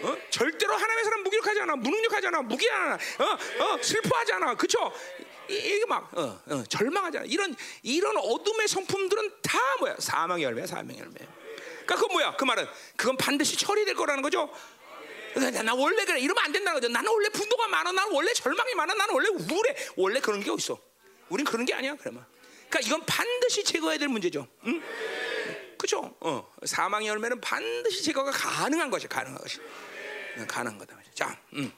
어? 절대로 하나님의 사람 무기력하지 않아, 무능력하지 않아, 무기하지 않아, 어? 어? 슬퍼하지 않아, 그렇죠? 이게 막 어, 어, 절망하지 않아. 이런 이런 어둠의 성품들은 다 뭐야? 사망의 열매야, 사망의 열매. 그러니까 그 뭐야? 그 말은 그건 반드시 처리될 거라는 거죠. 그러니까 나 원래 그래 이러면 안 된다는 거죠. 나는 원래 분노가 많아, 나는 원래 절망이 많아, 나는 원래 우울해. 원래 그런 게 어딨어? 우린 그런 게 아니야, 그러면. 그러니까 이건 반드시 제거해야 될 문제죠. 응? 그죠? 어, 사망의 열매는 반드시 제거가 가능한 것이 가능한 것이 가능한 거다. 자, 음.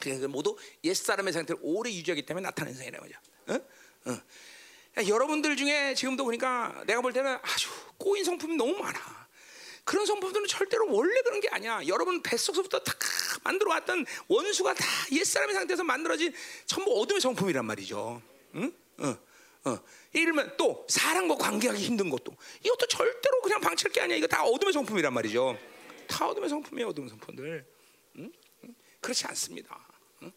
그러니까 모두 옛 사람의 상태를 오래 유지하기 때문에 나타나는 상이라는 거죠. 어? 어. 여러분들 중에 지금도 보니까 내가 볼 때는 아주 꼬인 성품이 너무 많아. 그런 성품들은 절대로 원래 그런 게 아니야. 여러분 뱃속서부터 다 만들어 왔던 원수가 다 옛사람의 상태에서 만들어진 전부 어둠의 성품이란 말이죠. 응? 어, 어. 이러면 또 사람과 관계하기 힘든 것도 이것도 절대로 그냥 방치할 게 아니야. 이거 다 어둠의 성품이란 말이죠. 다 어둠의 성품이에요. 어둠의 성품들. 응? 응? 그렇지 않습니다. 응?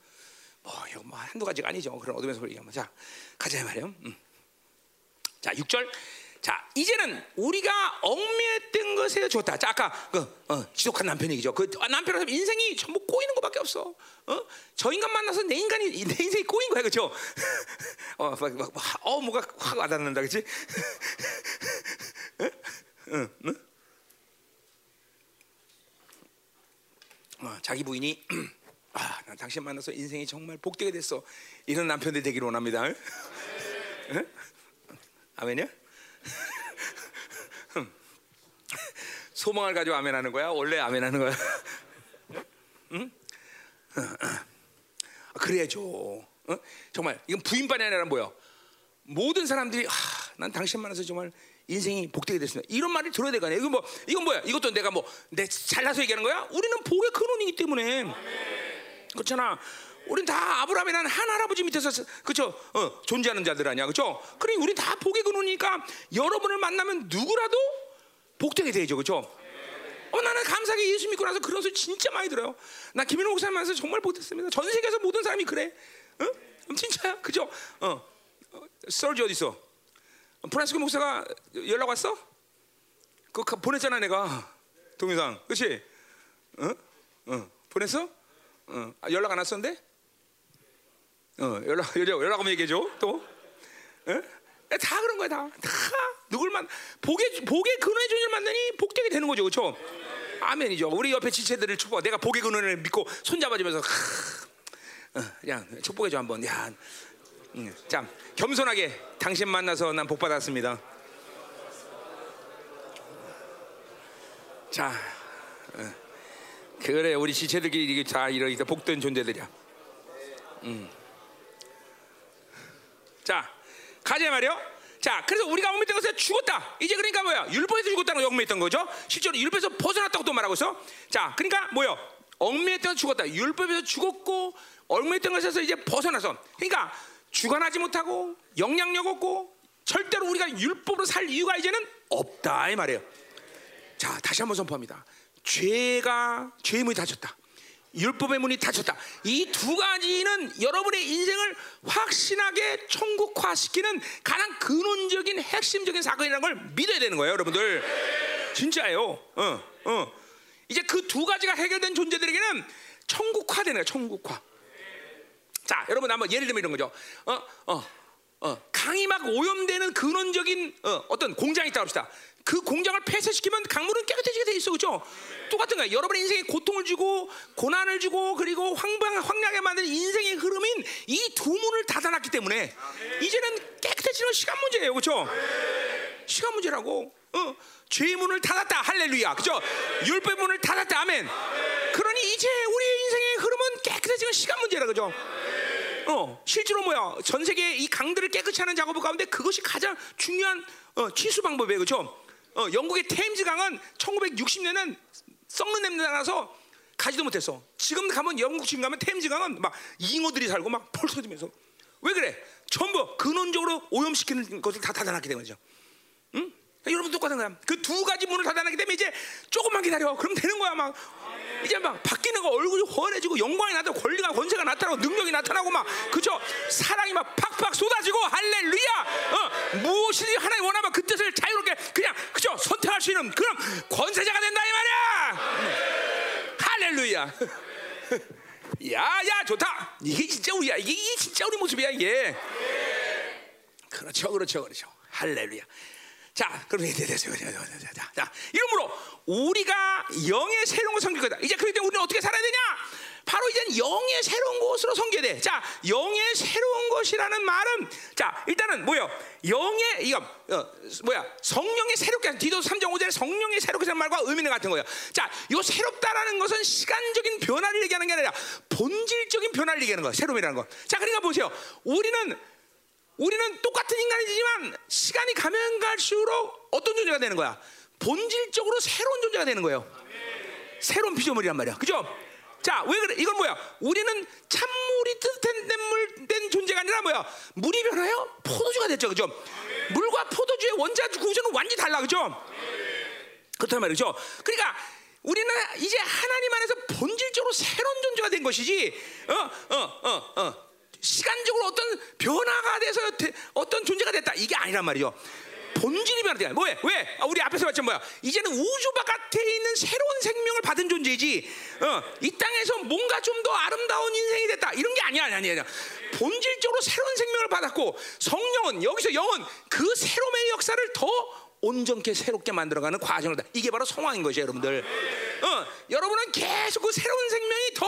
뭐 이거 뭐 한두 가지가 아니죠. 그런 어둠의 성품 얘기하면 자 가자 말이요. 응. 자, 6절. 자, 이제는 우리가 얽매였던 것에 좋다. 자, 아까 그 어, 지독한 남편 얘기죠. 그 남편한테 인생이 전부 꼬이는 것밖에 없어. 어? 저 인간 만나서 내 인간이 내 인생이 꼬인 거야, 그렇죠? 어, 막, 막, 어, 뭐가 확 와닿는다, 그렇지? 응, 응? 어, 자기 부인이 아, 난 당신 만나서 인생이 정말 복되게 됐어. 이런 남편들 되기를 원합니다. 응? 아멘이야? 소망을 가지고 아멘 하는 거야? 원래 아멘 하는 거야? 응? 그래야죠. 어? 정말 이건 부인반이 아니라 뭐야? 모든 사람들이 아, 난 당신 만나서 정말 인생이 복되게 됐습니다. 이런 말을 들어야 되거 아니야. 이건 뭐 이건 뭐야? 이것도 내가 뭐 내 잘나서 얘기하는 거야? 우리는 복의 근원이기 때문에 그렇잖아. 우린 다 아브라함이라는 한 할아버지 밑에서 그죠? 어, 존재하는 자들 아니야, 그죠? 그래, 우리 다 복의 근원이니까 여러분을 만나면 누구라도 복되게 되죠, 그죠? 어, 나는 감사하게 예수 믿고 나서 그런 소리 진짜 많이 들어요. 나 김인호 목사님 만나서 정말 복됐습니다. 전 세계에서 모든 사람이 그래, 어? 진짜야, 그죠? 어, 어 설지 어디 있어? 프란스코 목사가 연락 왔어? 그거 보냈잖아, 내가 동영상, 그렇지? 어? 어, 보냈어? 어, 아, 연락 안 왔었는데? 어, 연락, 연락, 연락 오면 얘기해줘. 또. 에? 다 그런 거야, 다. 다. 누굴만, 복의, 복의 근원의 존재를 만나니 복되게 되는 거죠. 그렇죠? 아멘이죠. 우리 옆에 지체들을 축복. 내가 복의 근원을 믿고 손잡아주면서, 하, 어, 그냥 축복해줘, 한번. 야. 음, 자, 겸손하게 당신 만나서 난 복 받았습니다. 자, 어. 그래, 우리 지체들끼리 다 이렇게 복된 존재들이야. 음. 자, 가자 말이요. 자, 그래서 우리가 얽매던 것에 죽었다. 이제 그러니까 뭐야? 율법에서 죽었다는 거 얽매했던 거죠. 실제로 율법에서 벗어났다고 또 말하고 있어. 자, 그러니까 뭐요? 얽매했던 죽었다. 율법에서 죽었고 얽매했던 것에서 이제 벗어나서. 그러니까 주관하지 못하고 영향력 없고 절대로 우리가 율법으로 살 이유가 이제는 없다 이 말이에요. 자, 다시 한번 선포합니다. 죄가 죄의 문이 닫혔다. 율법의 문이 닫혔다. 이 두 가지는 여러분의 인생을 확신하게 천국화시키는 가장 근원적인 핵심적인 사건이라는 걸 믿어야 되는 거예요, 여러분들. 진짜예요. 어, 어. 이제 그 두 가지가 해결된 존재들에게는 천국화되는 거예요, 천국화. 자, 여러분 한번 예를 들면 이런 거죠. 어, 어, 어. 강이 막 오염되는 근원적인 어, 어떤 공장이 있다고 합시다. 그 공장을 폐쇄시키면 강물은 깨끗해지게 돼 있어, 그렇죠? 똑같은 거야. 여러분의 인생에 고통을 주고 고난을 주고 그리고 황방 황량에 만든 인생의 흐름인 이 두 문을 닫아놨기 때문에 이제는 깨끗해지는 시간 문제예요, 그렇죠? 시간 문제라고. 어, 죄의 문을 닫았다, 할렐루야, 그렇죠? 율법 문을 닫았다, 아멘. 그러니 이제 우리 인생의 흐름은 깨끗해지는 시간 문제라, 그렇죠? 어, 실제로 뭐야? 전 세계 이 강들을 깨끗이 하는 작업 가운데 그것이 가장 중요한 어, 취수 방법이에요, 그렇죠? 어, 영국의 테임즈 강은 1960년은 썩는 냄새가 나서 가지도 못했어. 지금 가면 영국 지금 가면 테임즈 강은 막 잉어들이 살고 막펄 터지면서 왜 그래? 전부 근원적으로 오염시키는 것을 다 닫아놨기 때문이죠. 응? 여러분 똑같은 거야. 그 두 가지 문을 닫아놨기 때문에 이제 조금만 기다려. 그럼 되는 거야 막. 이제 막 바뀌는 거 얼굴이 훤해지고 영광이 나타나고 권리가 권세가 나타나고 능력이 나타나고 막 그죠? 사랑이 막 팍팍 쏟아지고 할렐루야! 어, 무엇이든지 하나님 원하면 그 뜻을 자유롭게 그냥 그죠? 선택할 수 있는 그런 권세자가 된다 이 말이야! 할렐루야! 야야 좋다! 이게 진짜 우리야. 이게, 이게 진짜 우리 모습이야 이게. 그렇죠 그렇죠 그렇죠. 할렐루야 자, 이제 됐어요. 자, 자, 이러므로 우리가 영의 새로운 걸 섬길 거다. 이제 그럴 때 우리는 어떻게 살아야 되냐? 바로 이제 영의 새로운 것으로 섬겨야 돼. 자, 영의 새로운 것이라는 말은 자, 일단은 뭐요? 영의 이거 어, 뭐야? 성령의 새롭게 디도 3장 5절에 성령의 새롭게 하는 말과 의미는 같은 거예요. 자, 요 새롭다라는 것은 시간적인 변화를 얘기하는 게 아니라 본질적인 변화를 얘기하는 거예요. 새로움이라는 거. 자, 그러니까 보세요. 우리는 우리는 똑같은 인간이지만 시간이 가면 갈수록 어떤 존재가 되는 거야? 본질적으로 새로운 존재가 되는 거예요. 새로운 피조물이란 말이야. 그죠? 자, 왜 그래? 이건 뭐야? 우리는 찬물이 뜨뜻한 물 된 존재가 아니라 뭐야? 물이 변하여 포도주가 됐죠. 그죠? 물과 포도주의 원자 구조는 완전히 달라. 그죠? 그렇단 말이죠. 그러니까 우리는 이제 하나님 안에서 본질적으로 새로운 존재가 된 것이지, 어, 어, 어, 어. 시간적으로 어떤 변화가 돼서 대, 어떤 존재가 됐다 이게 아니란 말이죠. 본질이 변화돼. 뭐해? 왜? 아, 우리 앞에서 봤죠 뭐야? 이제는 우주 바깥에 있는 새로운 생명을 받은 존재지. 어, 이 땅에서 뭔가 좀 더 아름다운 인생이 됐다. 이런 게 아니야, 아니야, 아니야. 본질적으로 새로운 생명을 받았고 성령은 여기서 영은 그 새로움의 역사를 더 온전케 새롭게 만들어가는 과정이다. 이게 바로 성화인 것이에요, 여러분들. 어, 여러분은 계속 그 새로운 생명이 더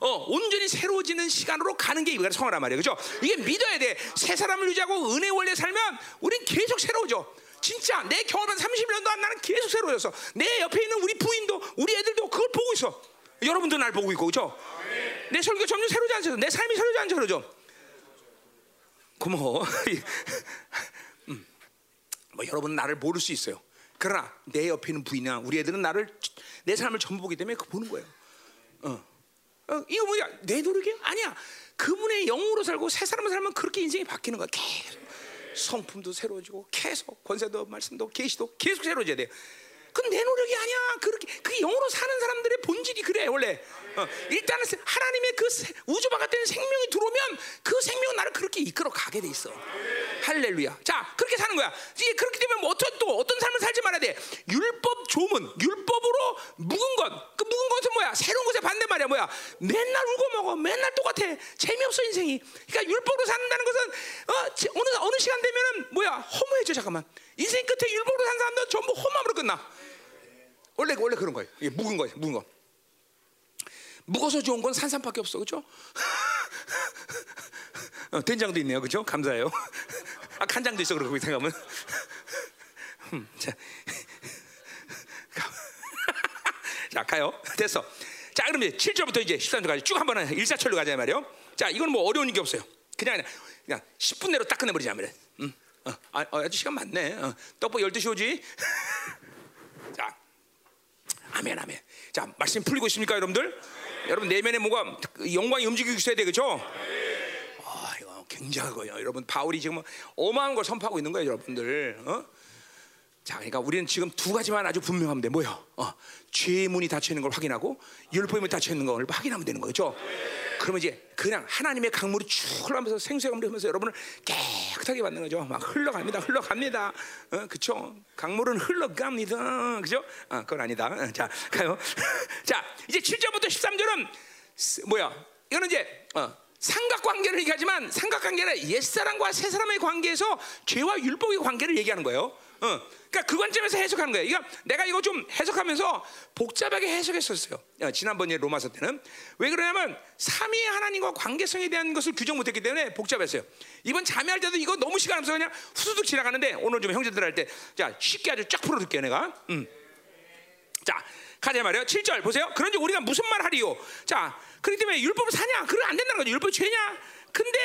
어, 온전히 새로워지는 시간으로 가는 게 이게 성화란 말이에요, 그렇죠? 이게 믿어야 돼. 새 사람을 유지하고 은혜 원래 살면 우린 계속 새로워져. 진짜 내 경험은 30년도 안 나는 계속 새로워졌어. 내 옆에 있는 우리 부인도 우리 애들도 그걸 보고 있어. 여러분도 날 보고 있고, 그렇죠? 내 설교 점점 새로워지 않죠? 내 삶이 새로워지 않죠, 그렇죠? 고마워. 음. 뭐 여러분 나를 모를 수 있어요. 그러나 내 옆에 있는 부인이나 우리 애들은 나를 내 삶을 전부 보기 때문에 그 보는 거예요. 어. 어, 이거 뭐야? 내 노력이야? 아니야. 그분의 영으로 살고 새 사람을 살면 그렇게 인생이 바뀌는 거야. 계속 성품도 새로워지고 계속 권세도 말씀도 계시도 계속 새로워져야 돼. 그건 내 노력이 아니야. 그렇게 그 영으로 사는 사람들의 본질이 그래 원래. 어, 일단은 하나님의 그 우주 바깥에 생명이 들어오면 그 생명은 나를 그렇게 이끌어 가게 돼 있어. 할렐루야. 자 그렇게 사는 거야. 이제 그렇게 되면 뭐 어떤 또 어떤 삶을 살지 말아야 돼. 율법 조문, 율법으로 묵은 것. 그 묵은 것은 뭐야? 새로운 것에 반대 말이야. 뭐야? 맨날 울고 먹어. 맨날 똑같아. 재미없어 인생이. 그러니까 율법으로 산다는 것은 어, 어느 어느 시간 되면은 뭐야? 허무해져 잠깐만. 인생 끝에 율법으로 산 사람들 전부 허무함으로 끝나. 원래 원래 그런 거예요. 이게 묵은 거예요. 묵은 거. 묵어서 좋은 건 산삼밖에 없어, 그렇죠? 어, 된장도 있네요, 그렇죠? 감사해요. 아 간장도 있어, 그러고 생각하면. 음, 자, 자 가요. 됐어. 자, 그럼 이제 7절부터 이제 13절까지 쭉 한번 일사철로 가자 말이요. 자, 이건 뭐 어려운 게 없어요. 그냥 그냥, 그냥 10분 내로 딱 끝내버리자 말이야. 음, 어, 아, 어, 아주 시간 많네. 어, 떡볶이 12시 오지. 자, 아멘, 아멘. 자, 말씀 풀리고 있습니까, 여러분들? 여러분 내면에 뭔가 영광이 움직이고 있어야 돼, 그렇죠? 아, 이거 굉장하고요. 여러분 바울이 지금 어마어마한 걸 선포하고 있는 거예요, 여러분들. 어? 자, 그러니까 우리는 지금 두 가지만 아주 분명하면 돼. 뭐요? 어, 죄의 문이 닫혀 있는 걸 확인하고 율법이 닫혀 있는 걸 확인하면 되는 거죠. 그러면 이제 그냥 하나님의 강물이 쭉 흘러가면서 생수가 흐르면서 여러분을 깨끗하게 받는 거죠. 막 흘러갑니다, 흘러갑니다. 어, 그쵸? 강물은 흘러갑니다. 그죠? 아, 그건 아니다. 어, 자, 가요. 자, 이제 7절부터 13절은 뭐야? 이거는 이제 어, 삼각 관계를 얘기하지만 삼각 관계는 옛사람과 새사람의 관계에서 죄와 율법의 관계를 얘기하는 거예요. 어, 그러니까 그 관점에서 해석하는 거예요. 그러니까 내가 이거 좀 해석하면서 복잡하게 해석했었어요. 어, 지난번에 로마서 때는 왜 그러냐면 삼위의 하나님과 관계성에 대한 것을 규정 못했기 때문에 복잡했어요. 이번 자매할 때도 이거 너무 시간 없어 그냥 후두둑 지나가는데 오늘 좀 형제들 할 때 자 쉽게 아주 쫙 풀어둘게요 내가. 음. 자 가자 말이요. 7절 보세요. 그런지 우리가 무슨 말 하리요? 자 그렇기 때문에 율법을 사냐? 그럼 안 된다는 거죠. 율법 죄냐? 근데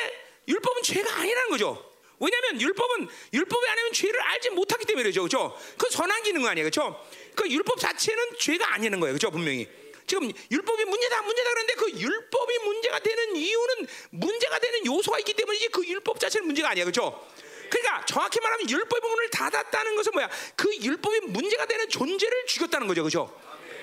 율법은 죄가 아니라는 거죠. 왜냐하면 율법은 율법이 아니면 죄를 알지 못하기 때문이죠, 그렇죠? 그 선한 기능 아니에요, 그렇죠? 그 율법 자체는 죄가 아니는 거예요, 그렇죠? 분명히. 지금 율법이 문제다, 문제다 그러는데 그 율법이 문제가 되는 이유는 문제가 되는 요소가 있기 때문이지 그 율법 자체는 문제가 아니야, 그렇죠? 그러니까 정확히 말하면 율법의 문을 닫았다는 것은 뭐야? 그 율법이 문제가 되는 존재를 죽였다는 거죠, 그렇죠?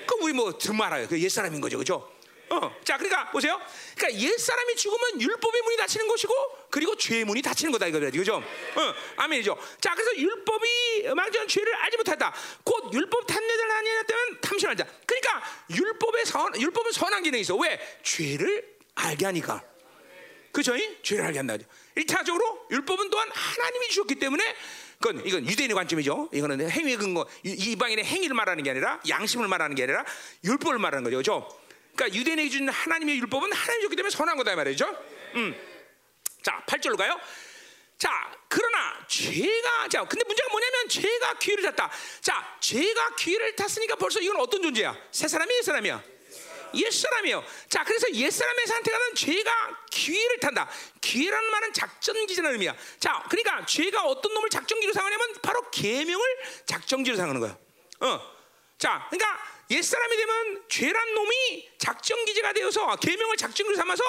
그 우리 뭐 들말아요, 그 옛 사람인 거죠, 그렇죠? 어, 자, 그러니까 보세요. 그러니까 옛 사람이 죽으면 율법의 문이 닫히는 것이고, 그리고 죄의 문이 닫히는 거다 이거죠, 그죠? 어, 아멘이죠. 자, 그래서 율법이 막전 죄를 알지 못했다. 곧 율법 탐내들 아니었다면 탐심하자. 그러니까 율법의 선, 율법은 선한 기능이 있어. 왜? 죄를 알게 하니까. 그죠? 죄를 알게 한다죠. 일차적으로 율법은 또한 하나님이 주셨기 때문에 그건 이건 유대인의 관점이죠. 이거는 행위 근거 이방인의 행위를 말하는 게 아니라 양심을 말하는 게 아니라 율법을 말하는 거죠. 그죠? 그러니까 유대인에게 주는 하나님의 율법은 하나님이 줬기 때문에 선한 거다 말이죠. 음. 자, 8절로 가요. 자, 그러나 죄가 자, 근데 문제가 뭐냐면 죄가 기회를 탔다. 자, 죄가 기회를 탔으니까 벌써 이건 어떤 존재야? 새 사람이 새 사람이야. 옛 사람이에요. 자, 그래서 옛 사람의 상태가는 죄가 기회를 탄다. 기회라는 말은 작전기라는 의미야. 자, 그러니까 죄가 어떤 놈을 작전기로 상하냐면 바로 계명을 작전기로 상하는 거야. 어. 자, 그러니까 옛사람이 되면 죄란 놈이 작전기제가 되어서 계명을 작전기로 삼아서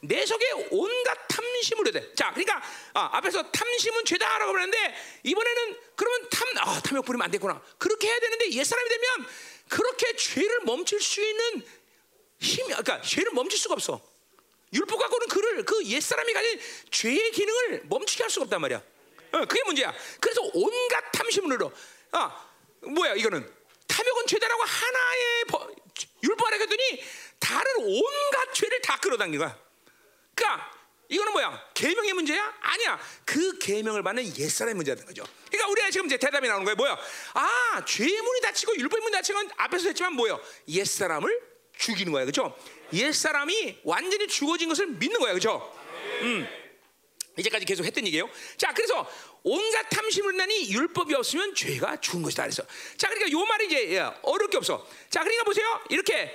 내 속에 온갖 탐심을 돼. 자, 그러니까 아, 앞에서 탐심은 죄다라고 그러는데 이번에는 그러면 탐, 아, 탐욕 부리면 안 되구나. 그렇게 해야 되는데 옛사람이 되면 그렇게 죄를 멈출 수 있는 힘이, 그러니까 죄를 멈출 수가 없어. 율법 갖고는 그를 그 옛사람이 가진 죄의 기능을 멈추게 할 수가 없단 말이야. 어, 그게 문제야. 그래서 온갖 늘어. 아, 뭐야 이거는 탐욕은 죄다라고 하나의 법, 율법 안에 했더니 다른 온갖 죄를 다 끌어당긴 거야. 그러니까 이거는 뭐야? 계명의 문제야? 아니야. 그 계명을 받는 옛사람의 문제가 거죠. 그러니까 우리가 지금 이제 대답이 나오는 거예요. 뭐야? 아, 죄의 문이 닫히고 율법의 문이 닫힌 건 앞에서 했지만 뭐요? 옛사람을 죽이는 거야. 그죠? 옛사람이 완전히 죽어진 것을 믿는 거야. 그죠? 음. 이제까지 계속 했던 얘기예요. 자, 그래서 온갖 탐심을 나니 율법이 없으면 죄가 죽은 것이다. 그래서 자, 그러니까 요 말이 이제 어렵게 없어. 자, 그러니까 보세요. 이렇게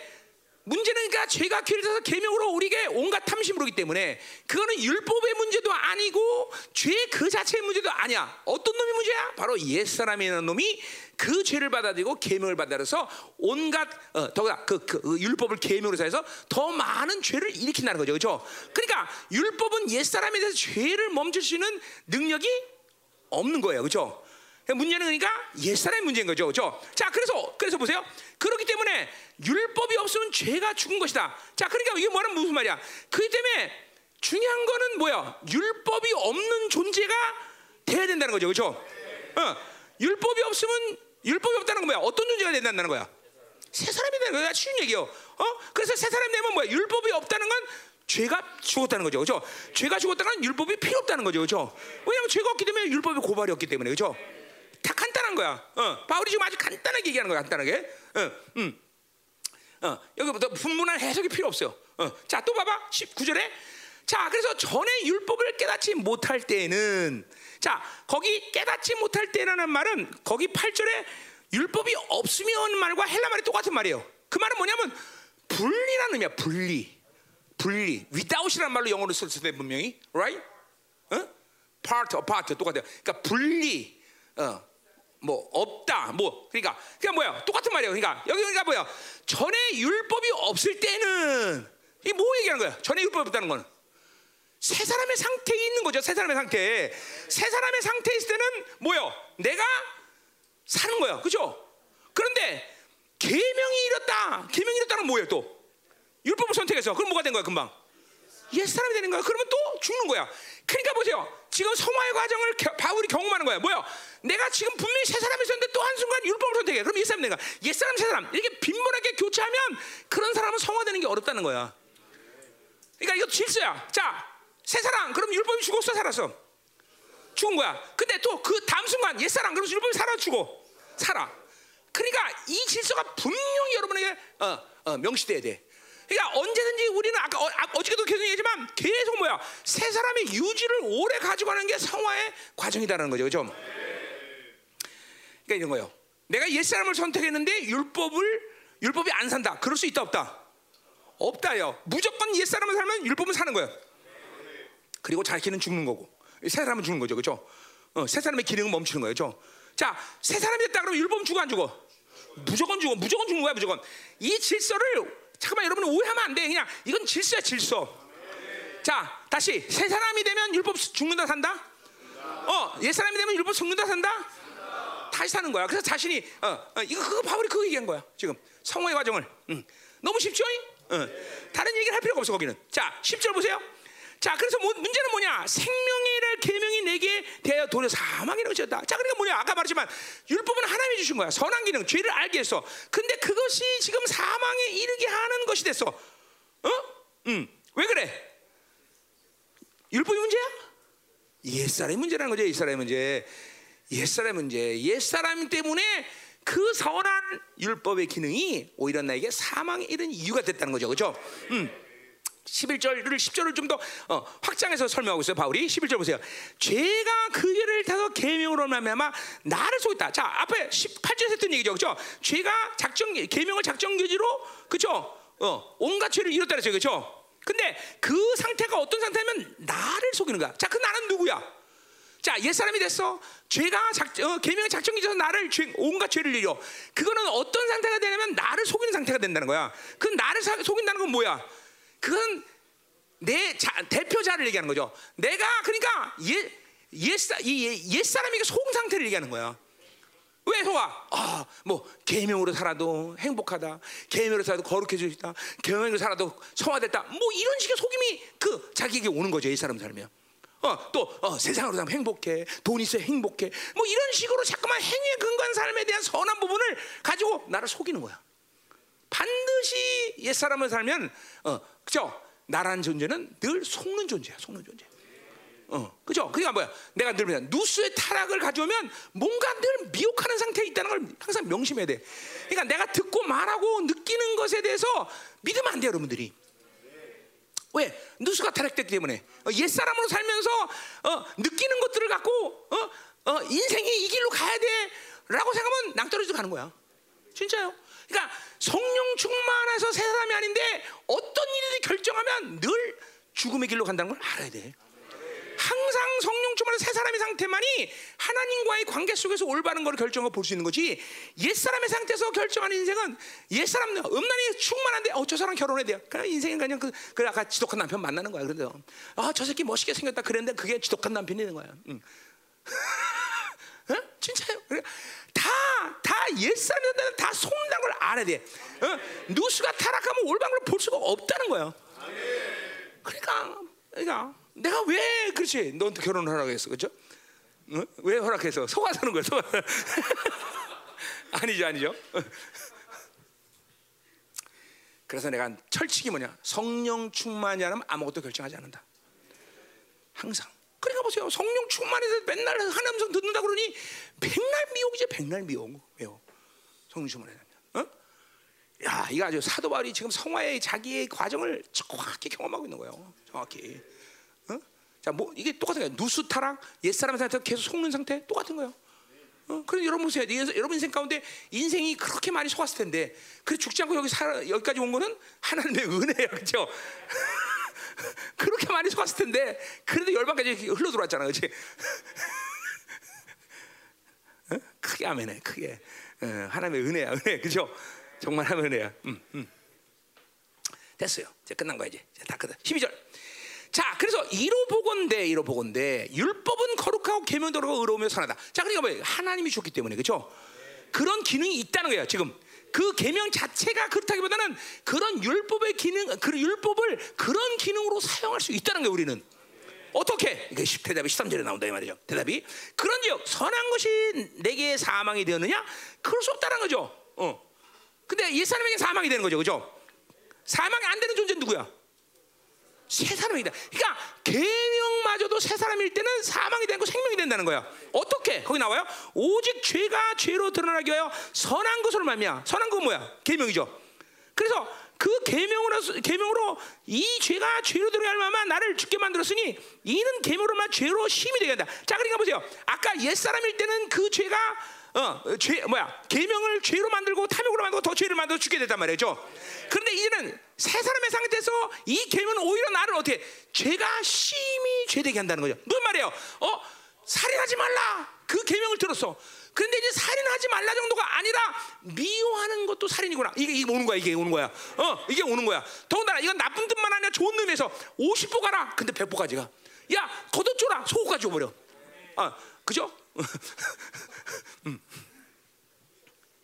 문제는 그러니까 죄가 기를 타서 계명으로 우리에게 온갖 탐심으로 기 때문에 그거는 율법의 문제도 아니고 죄 그 자체의 문제도 아니야. 어떤 놈이 문제야? 바로 옛사람이라는 놈이 그 죄를 받아들이고 계명을 받아들여서 온갖 어, 더구나 그, 그, 그 율법을 계명으로 해서 더 많은 죄를 일으킨다는 거죠. 그렇죠? 그러니까 율법은 옛사람에 대해서 죄를 멈출 수 있는 능력이 없는 거예요. 그렇죠? 문제는 그러니까 옛사람의 문제인 거죠. 그렇죠? 자, 그래서 그래서 보세요. 그렇기 때문에 율법이 없으면 죄가 죽은 것이다. 자, 그러니까 이게 뭐는 무슨 말이야? 그렇기 때문에 중요한 거는 뭐야? 율법이 없는 존재가 돼야 된다는 거죠. 그렇죠? 어, 율법이 없으면 율법이 없다는 건 뭐야? 어떤 존재가 된다는 거야? 새 사람이 되는 거야. 쉬운 얘기요. 어? 그래서 새 사람이 되면 뭐야? 율법이 없다는 건 죄가 죽었다는 거죠. 그죠? 죄가 죽었다는 건 율법이 필요 없다는 거죠. 그죠? 왜냐하면 죄가 없기 때문에 율법이 고발이 없기 때문에. 그죠? 다 간단한 거야. 어, 바울이 지금 아주 간단하게 얘기하는 거야. 간단하게. 어, 음. 어, 여기부터 분분한 해석이 필요 없어요. 어, 자, 또 봐봐. 19절에. 자, 그래서 전에 율법을 깨닫지 못할 때는 자, 거기 깨닫지 못할 때라는 말은 거기 8절에 율법이 없으면 말과 헬라 말이 똑같은 말이에요. 그 말은 뭐냐면 분리라는 의미야. 분리. 분리. without이라는 말로 영어로 쓸때 분명히 right? 어? part, apart 똑같아요. 그러니까 분리. 어. 뭐 없다 뭐 그러니까 그러니까 뭐야 똑같은 말이에요 그러니까 여기 그러니까 뭐야 전에 율법이 없을 때는 이뭐 얘기하는 거야 전에 율법이 없다는 거는 새 사람의 상태에 있는 거죠 새 사람의 상태. 새 사람의 상태에 있을 때는 뭐요? 내가 사는 거야 그죠? 그런데 계명이 이렇다. 계명이 이렇다는 뭐예요 또? 율법을 선택해서. 그럼 뭐가 된 거야 금방? 옛 사람이 되는 거야. 그러면 또 죽는 거야. 그러니까 보세요. 지금 성화의 과정을 바울이 경험하는 거야. 뭐야? 내가 지금 분명히 새 사람이 있었는데 또 한순간 율법을 선택해. 그럼 옛사람 내가 옛사람 새사람. 이렇게 빈번하게 교체하면 그런 사람은 성화되는 게 어렵다는 거야. 그러니까 이거 질서야. 자, 새 사람 그럼 율법이 죽었어 살았어? 죽은 거야. 근데 또 그 다음 순간 옛사람 그럼 율법이 살아 죽어. 살아. 그러니까 이 질서가 분명히 여러분에게 어, 어, 명시돼야 돼. 그러니까 언제든지 우리는 아까 어, 아, 어저께도 계속 얘기했지만 계속 뭐야 새 사람의 유지를 오래 가지고 가는 게 성화의 과정이다라는 거죠, 그죠? 그러니까 이런 거요. 내가 옛 사람을 선택했는데 율법을 율법이 안 산다. 그럴 수 있다 없다? 없다요. 무조건 옛 사람을 살면 율법은 사는 거예요. 그리고 자기는 죽는 거고 새 사람은 죽는 거죠, 그죠? 어, 새 사람의 기능은 멈추는 거예요, 그죠? 자, 새 사람이 됐다 그러면 율법은 죽어 안 죽어? 무조건 죽어, 무조건 죽는 거야, 무조건. 이 질서를 잠깐만 여러분 오해하면 안 돼. 그냥 이건 질서야 질서. 자 다시 새 사람이 되면 율법 죽는다 산다. 어, 옛 사람이 되면 율법 죽는다 산다. 다시 사는 거야. 그래서 자신이 어, 어 이거 그거 바울이 그 얘기한 거야. 지금 성화의 과정을. 응. 너무 쉽죠? 어. 다른 얘기를 할 필요가 없어 거기는. 자, 10절 보세요. 자, 그래서 뭐, 문제는 뭐냐? 생명이를 계명이 내게 대하여 도려 사망이라고 지었다. 자, 그러니까 뭐냐? 아까 말했지만 율법은 하나님이 주신 거야. 선한 기능, 죄를 알게 했어. 근데 그것이 지금 사망에 이르게 하는 것이 됐어. 어? 음. 왜 그래? 율법이 문제야? 옛사람의 문제라는 거죠. 옛사람의 문제. 옛사람의 문제. 옛사람 때문에 그 선한 율법의 기능이 오히려 나에게 사망에 이른 이유가 됐다는 거죠. 그렇죠? 음. 11절을 10절을 좀더 어, 확장해서 설명하고 있어요. 바울이 11절 보세요. 죄가 그 길을 타서 계명으로 말미암아 나를 속였다. 자, 앞에 18절에 했던 얘기죠. 그렇죠? 죄가 작정 계명을 작정 규지로 그렇죠? 어, 온갖 죄를 이뤘다 그랬죠. 그렇죠? 근데 그 상태가 어떤 상태냐면 나를 속이는 거야. 자, 그 나는 누구야? 자, 옛사람이 됐어. 죄가 작, 어, 계명의 작정이 있어서 나를 죄, 온갖 죄를 이려. 그거는 어떤 상태가 되냐면 나를 속이는 상태가 된다는 거야. 그 나를 사, 속인다는 건 뭐야? 그건 내 자, 대표자를 얘기하는 거죠. 내가 그러니까 옛, 옛사, 이 옛사람에게 속은 상태를 얘기하는 거야. 왜 속아? 아, 뭐 계명으로 살아도 행복하다. 계명으로 살아도 있다. 계명으로 살아도 성화됐다. 뭐 이런 식의 속임이 그 자기에게 오는 거죠. 이 사람 살면. 어, 또 어, 세상으로 살면 행복해. 돈 있어 행복해. 뭐 이런 식으로 자꾸만 행위에 근거한 삶에 대한 선한 부분을 가지고 나를 속이는 거야. 반드시 옛 사람을 살면 어, 그죠? 나라는 존재는 늘 속는 존재야. 속는 존재. 어, 그죠? 그러니까 뭐야? 내가 늘 뭐야? 누수의 타락을 가져오면 뭔가 늘 미혹하는 상태에 있다는 걸 항상 명심해야 돼. 그러니까 내가 듣고 말하고 느끼는 것에 대해서 믿으면 안 돼, 여러분들이. 왜? 누수가 타락됐기 때문에 어, 옛 사람으로 살면서 어, 느끼는 것들을 갖고 어, 어, 인생이 이 길로 가야 돼라고 생각하면 낭떠러지도 가는 거야. 진짜요? 그러니까 성령 충만해서 새 사람이 아닌데 어떤 일이 결정하면 늘 죽음의 길로 간다는 걸 알아야 돼. 항상 성령 충만한 새 사람의 상태만이 하나님과의 관계 속에서 올바른 걸 결정하고 볼 수 있는 거지 옛 사람의 상태에서 결정하는 인생은 옛 사람 음란이 충만한데 어저 사람 결혼해야 돼요. 그냥 인생은 그냥 그, 그 아까 지독한 남편 만나는 거야. 그런데 아저 새끼 멋있게 생겼다 그랬는데 그게 지독한 남편이 되는 거야. 응. 어? 진짜요? 다다 옛사람들 다 속는다는 걸 알아야 돼. 어? 누수가 타락하면 올바른 걸 볼 수가 없다는 거야. 그러니까 그러니까. 내가 왜 그렇지? 너한테 결혼을 하라고 했어, 그렇죠? 어? 왜 허락해서 속아서는 거야, 속아. 아니죠, 아니죠. 그래서 내가 철칙이 뭐냐? 성령 충만이 않으면 아무것도 결정하지 않는다. 항상. 그러니까 보세요. 성령 충만해서 맨날 하나님 음성 듣는다 그러니 백날 미혹이지, 백날 미혹. 왜요? 성령 충만해. 어? 야, 이거 아주 사도 바울이 지금 성화의 자기의 과정을 정확히 경험하고 있는 거예요. 정확히. 자, 뭐 이게 똑같은 거예요. 누수 타락, 옛사람 상태 계속 속는 상태 똑같은 거예요. 어? 그래 여러분 보세요. 여러분 인생 가운데 인생이 그렇게 많이 속았을 텐데, 그래 죽지 않고 여기 살 여기까지 온 거는 하나님의 은혜야, 그렇죠? 그렇게 많이 속았을 텐데, 그래도 열방까지 흘러 들어왔잖아, 그렇지? 어? 크게 아멘해, 크게. 어, 하나님의 은혜야, 은혜, 그렇죠? 정말 하나님의 은혜야. 음, 음. 됐어요. 이제 끝난 거야 이제. 다 끝. 12절. 자, 그래서 이로 보건대, 이로 보건대, 율법은 거룩하고 계명대로 의로우며 선하다. 자, 그러니까 뭐 하나님이 줬기 때문에 그렇죠? 그런 기능이 있다는 거예요. 지금 그 계명 자체가 그렇다기보다는 그런 율법의 기능, 그 율법을 그런 기능으로 사용할 수 있다는 거예요. 우리는 어떻게? 이게 대답이 13절에 나온다 이 말이죠. 대답이 그런즉 선한 것이 내게 사망이 되었느냐? 그럴 수 없다는 거죠. 어. 근데 옛 사람에게 사망이 되는 거죠, 그죠? 사망이 안 되는 존재는 누구야? 새 사람이다. 그러니까 계명마저도 새 사람일 때는 사망이 되고 생명이 된다는 거야. 어떻게? 거기 나와요. 오직 죄가 죄로 드러나기 위하여 선한 것으로 말미야. 선한 건 뭐야? 계명이죠. 그래서 그 계명으로 계명으로 이 죄가 죄로 들어갈 만만 나를 죽게 만들었으니 이는 계명으로만 죄로 심이 되게 한다. 자, 그러니까 보세요. 아까 옛 사람일 때는 그 죄가 어, 죄 뭐야? 계명을 죄로 만들고 탐욕으로 만들고 더 죄를 만들어 죽게 됐단 말이죠. 그런데 이제는 새 사람의 상태에서 이 계명은 오히려 나를 어떻게 죄가 심히 죄되게 한다는 거죠. 무슨 말이에요? 어, 살인하지 말라. 그 계명을 들었어. 그런데 이제 살인하지 말라 정도가 아니라 미워하는 것도 살인이구나. 이게 이게 오는 거야. 이게 오는 거야. 어, 이게 오는 거야. 더군다나 이건 나쁜 뜻만 아니라 좋은 의미에서 50보 가라. 근데 100보까지 가. 야, 걷어줘라. 소고까지 줘버려. 아, 그죠? 음.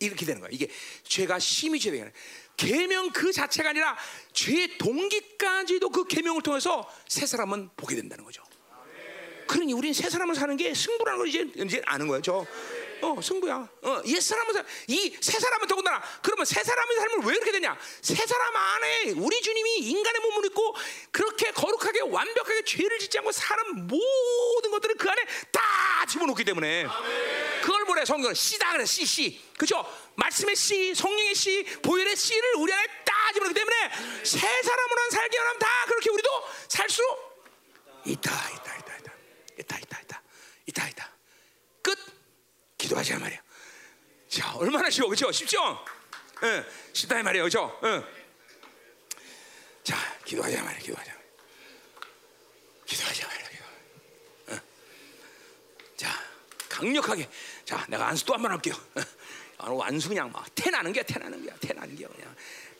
이렇게 되는 거야. 이게 죄가 심히 죄되는. 계명 그 자체가 아니라 죄 동기까지도 그 계명을 통해서 새 사람은 보게 된다는 거죠. 그러니 우리는 새 사람을 사는 게 승부라는 걸 이제 이제 아는 거예요. 저 어, 승부야. 어, 옛 사람은 사, 이새 사람은 더군다나 그러면 새 사람의 삶을 왜 그렇게 되냐? 새 사람 안에 우리 주님이 인간의 몸을 입고 그렇게 거룩하게 완벽하게 죄를 짓지 않고 사람 모든 것들을 그 안에 다 집어넣기 때문에 그걸 뭐래 성경은 씨다 그래 씨 씨. 그죠? 말씀의 씨, 성령의 씨, 보혈의 씨를 우리 안에 다 집어넣기 때문에 새 사람으로 살게 하면 다 그렇게 우리도 살 수 있다, 있다, 있다, 있다, 있다, 있다, 있다, 있다, 있다. 끝. 기도하자 말이야. 자, 얼마나 쉬워, 그렇죠? 쉽죠? 예, 쉽다 이 말이에요, 그렇죠? 예. 기도하자 말이야. 기도하자. 기도하자 말이야. 기도. 어. 자, 강력하게. 자, 내가 안수 또 한 번 할게요. 어. 안수 그냥 막 태나는 게 태나는 게 태나는 게 그냥.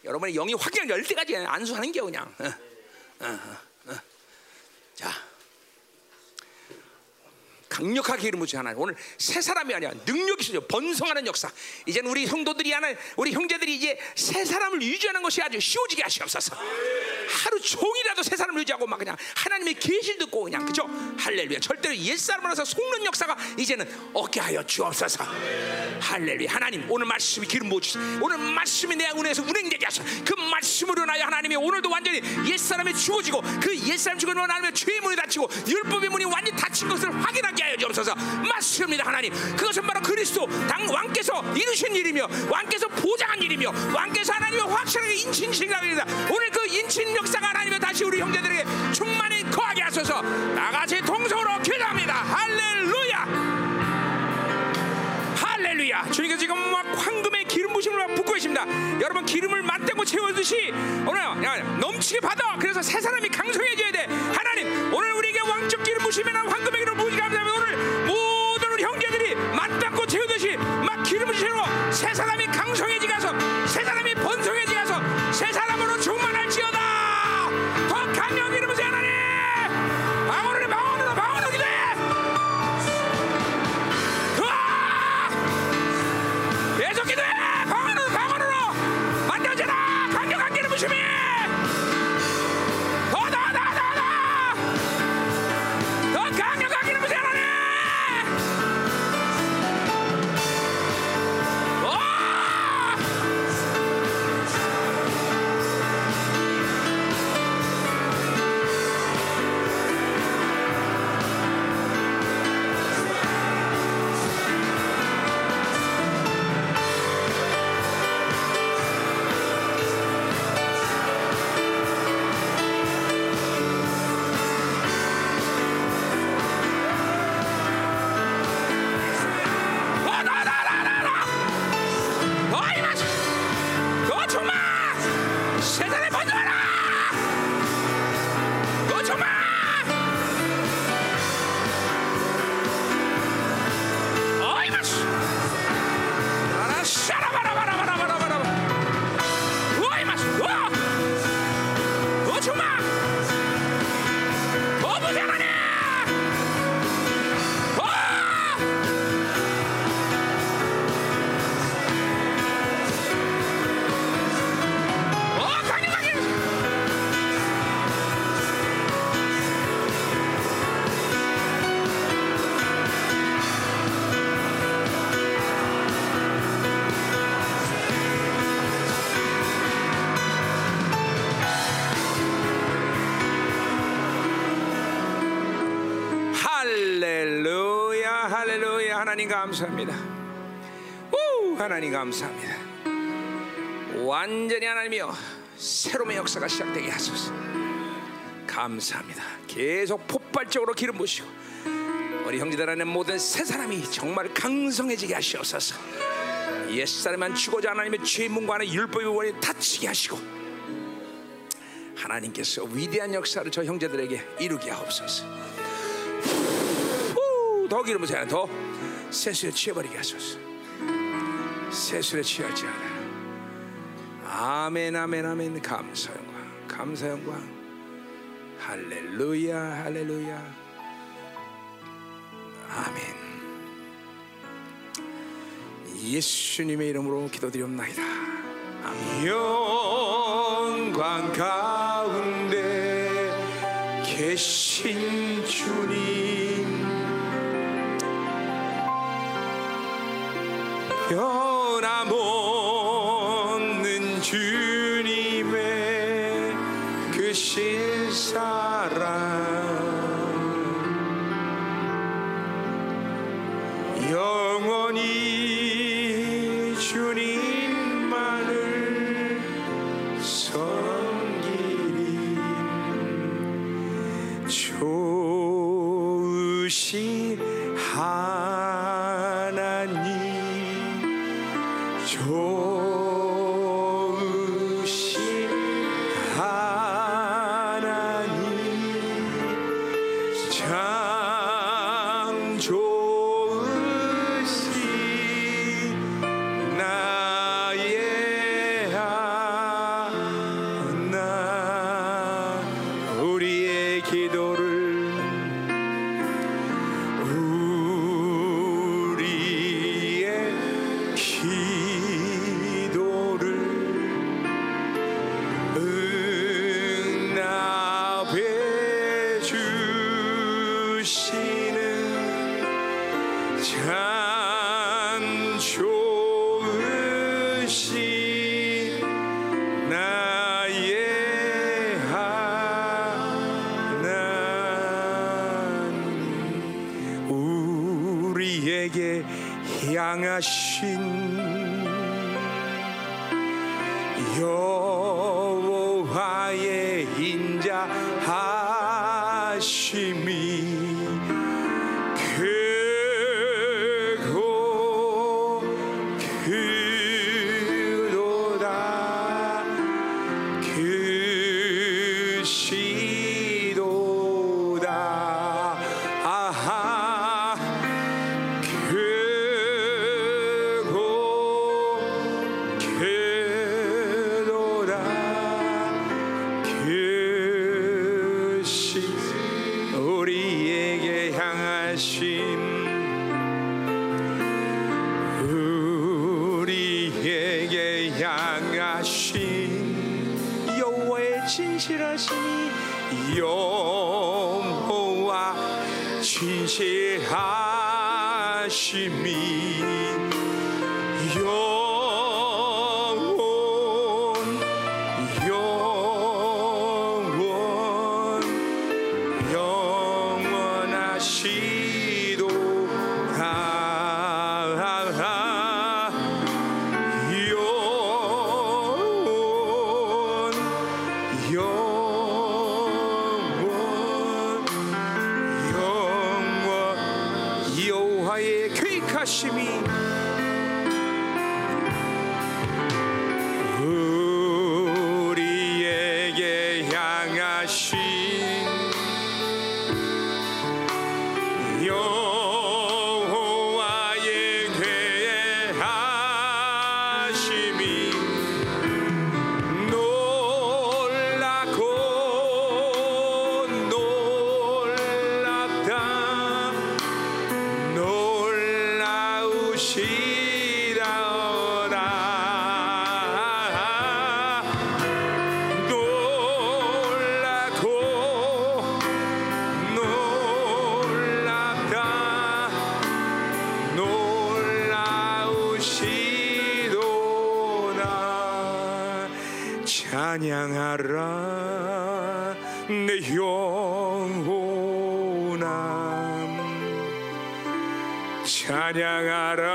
여러분의 영이 확연 열 때까지 안수하는 게 그냥. 어. 어, 어, 어. 자. 강력하게 이름 붙이 하나님 오늘 새 사람이 아니라 능력이 있어요. 번성하는 역사. 이제는 우리 성도들이 하나 우리 형제들이 이제 새 사람을 유지하는 것이 아주 쉬워지게 하시옵소서. 하루 종일이라도 새 사람을 유지하고 막 그냥 하나님의 계시를 듣고 그냥 그죠 할렐루야. 절대로 옛 사람으로서 속는 역사가 이제는 없게 하여 주옵소서. 할렐루야. 하나님 오늘 말씀이 기름 부으시 오늘 말씀이 내 운에서 운행되게 하소서 그 말씀으로 인하여 하나님이 오늘도 완전히 옛 사람이 죽어지고 그 옛 사람 죽은 하나님의 죄의 문이 닫히고 율법의 문이 완전히 닫힌 것을 확인하게 하여 주옵소서. 맞습니다 하나님. 그것은 바로 그리스도 당 왕께서 이루신 일이며 왕께서 보장한 일이며 왕께서 하나님의 확실하게 인친신이라고 합니다. 오늘 그 인친 역사가 하나님의 다시 우리 형제들에게 충만히 거하게 하소서. 나같이 동성으로 기도합니다. 할렐루야. 할렐루야. 주님께서 지금 막 황금의 막 붓고 계십니다. 여러분 기름을 맞대고 채워듯이 오늘 넘치게 받아. 그래서 새 사람이 강성해져야 돼. 하나님 오늘 우리에게 왕적 기름 부심이나 황금의 기름 부으시 감사합니다. 오늘 모든 우리 형제들이 맞닿고 채우듯이 막 기름을 채워 새 사람이 강성해지게 하소 새 사람이 번성해지게 하소 새 사람 감사합니다. 오 하나님 감사합니다. 완전히 하나님이여 새로운 역사가 시작되게 하소서. 감사합니다. 계속 폭발적으로 기름 부시고 우리 형제들 안에 모든 새 사람이 정말 강성해지게 하시옵소서. 옛사람만 죽어자 하나님의 죄의 문과 안에 율법의 원이 닫히게 하시고 하나님께서 위대한 역사를 저 형제들에게 이루게 하옵소서. 후, 더 기름 부세요 더 세수에 취해버리게 하소서. 세수에 취할 지 알아요. 아멘 아멘 아멘. 감사 영광 감사 영광 할렐루야 할렐루야. 아멘. 예수님의 이름으로 기도드리옵나이다. 아멘. 영광 가운데 계신 주님 변 Vanyangara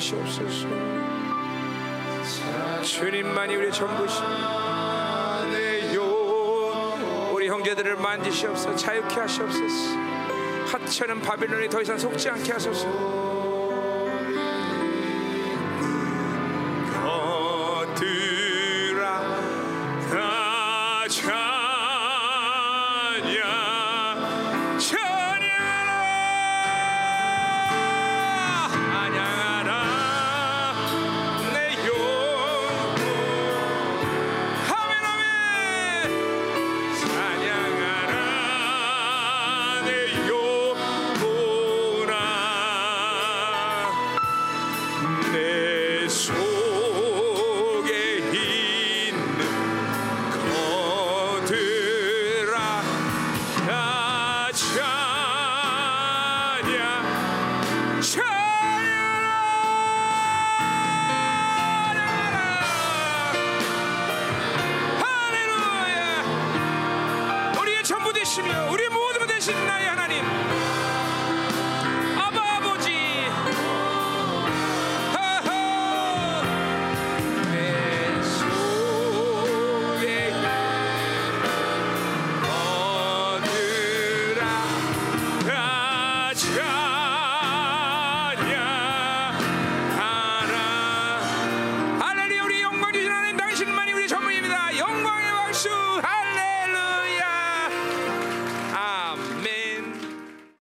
주시옵소서. 주님만이 우리의 전부시며 우리 형제들을 만지시옵소서. 자유케 하시옵소서. 하찮은 바빌론이 더 이상 속지 않게 하소서.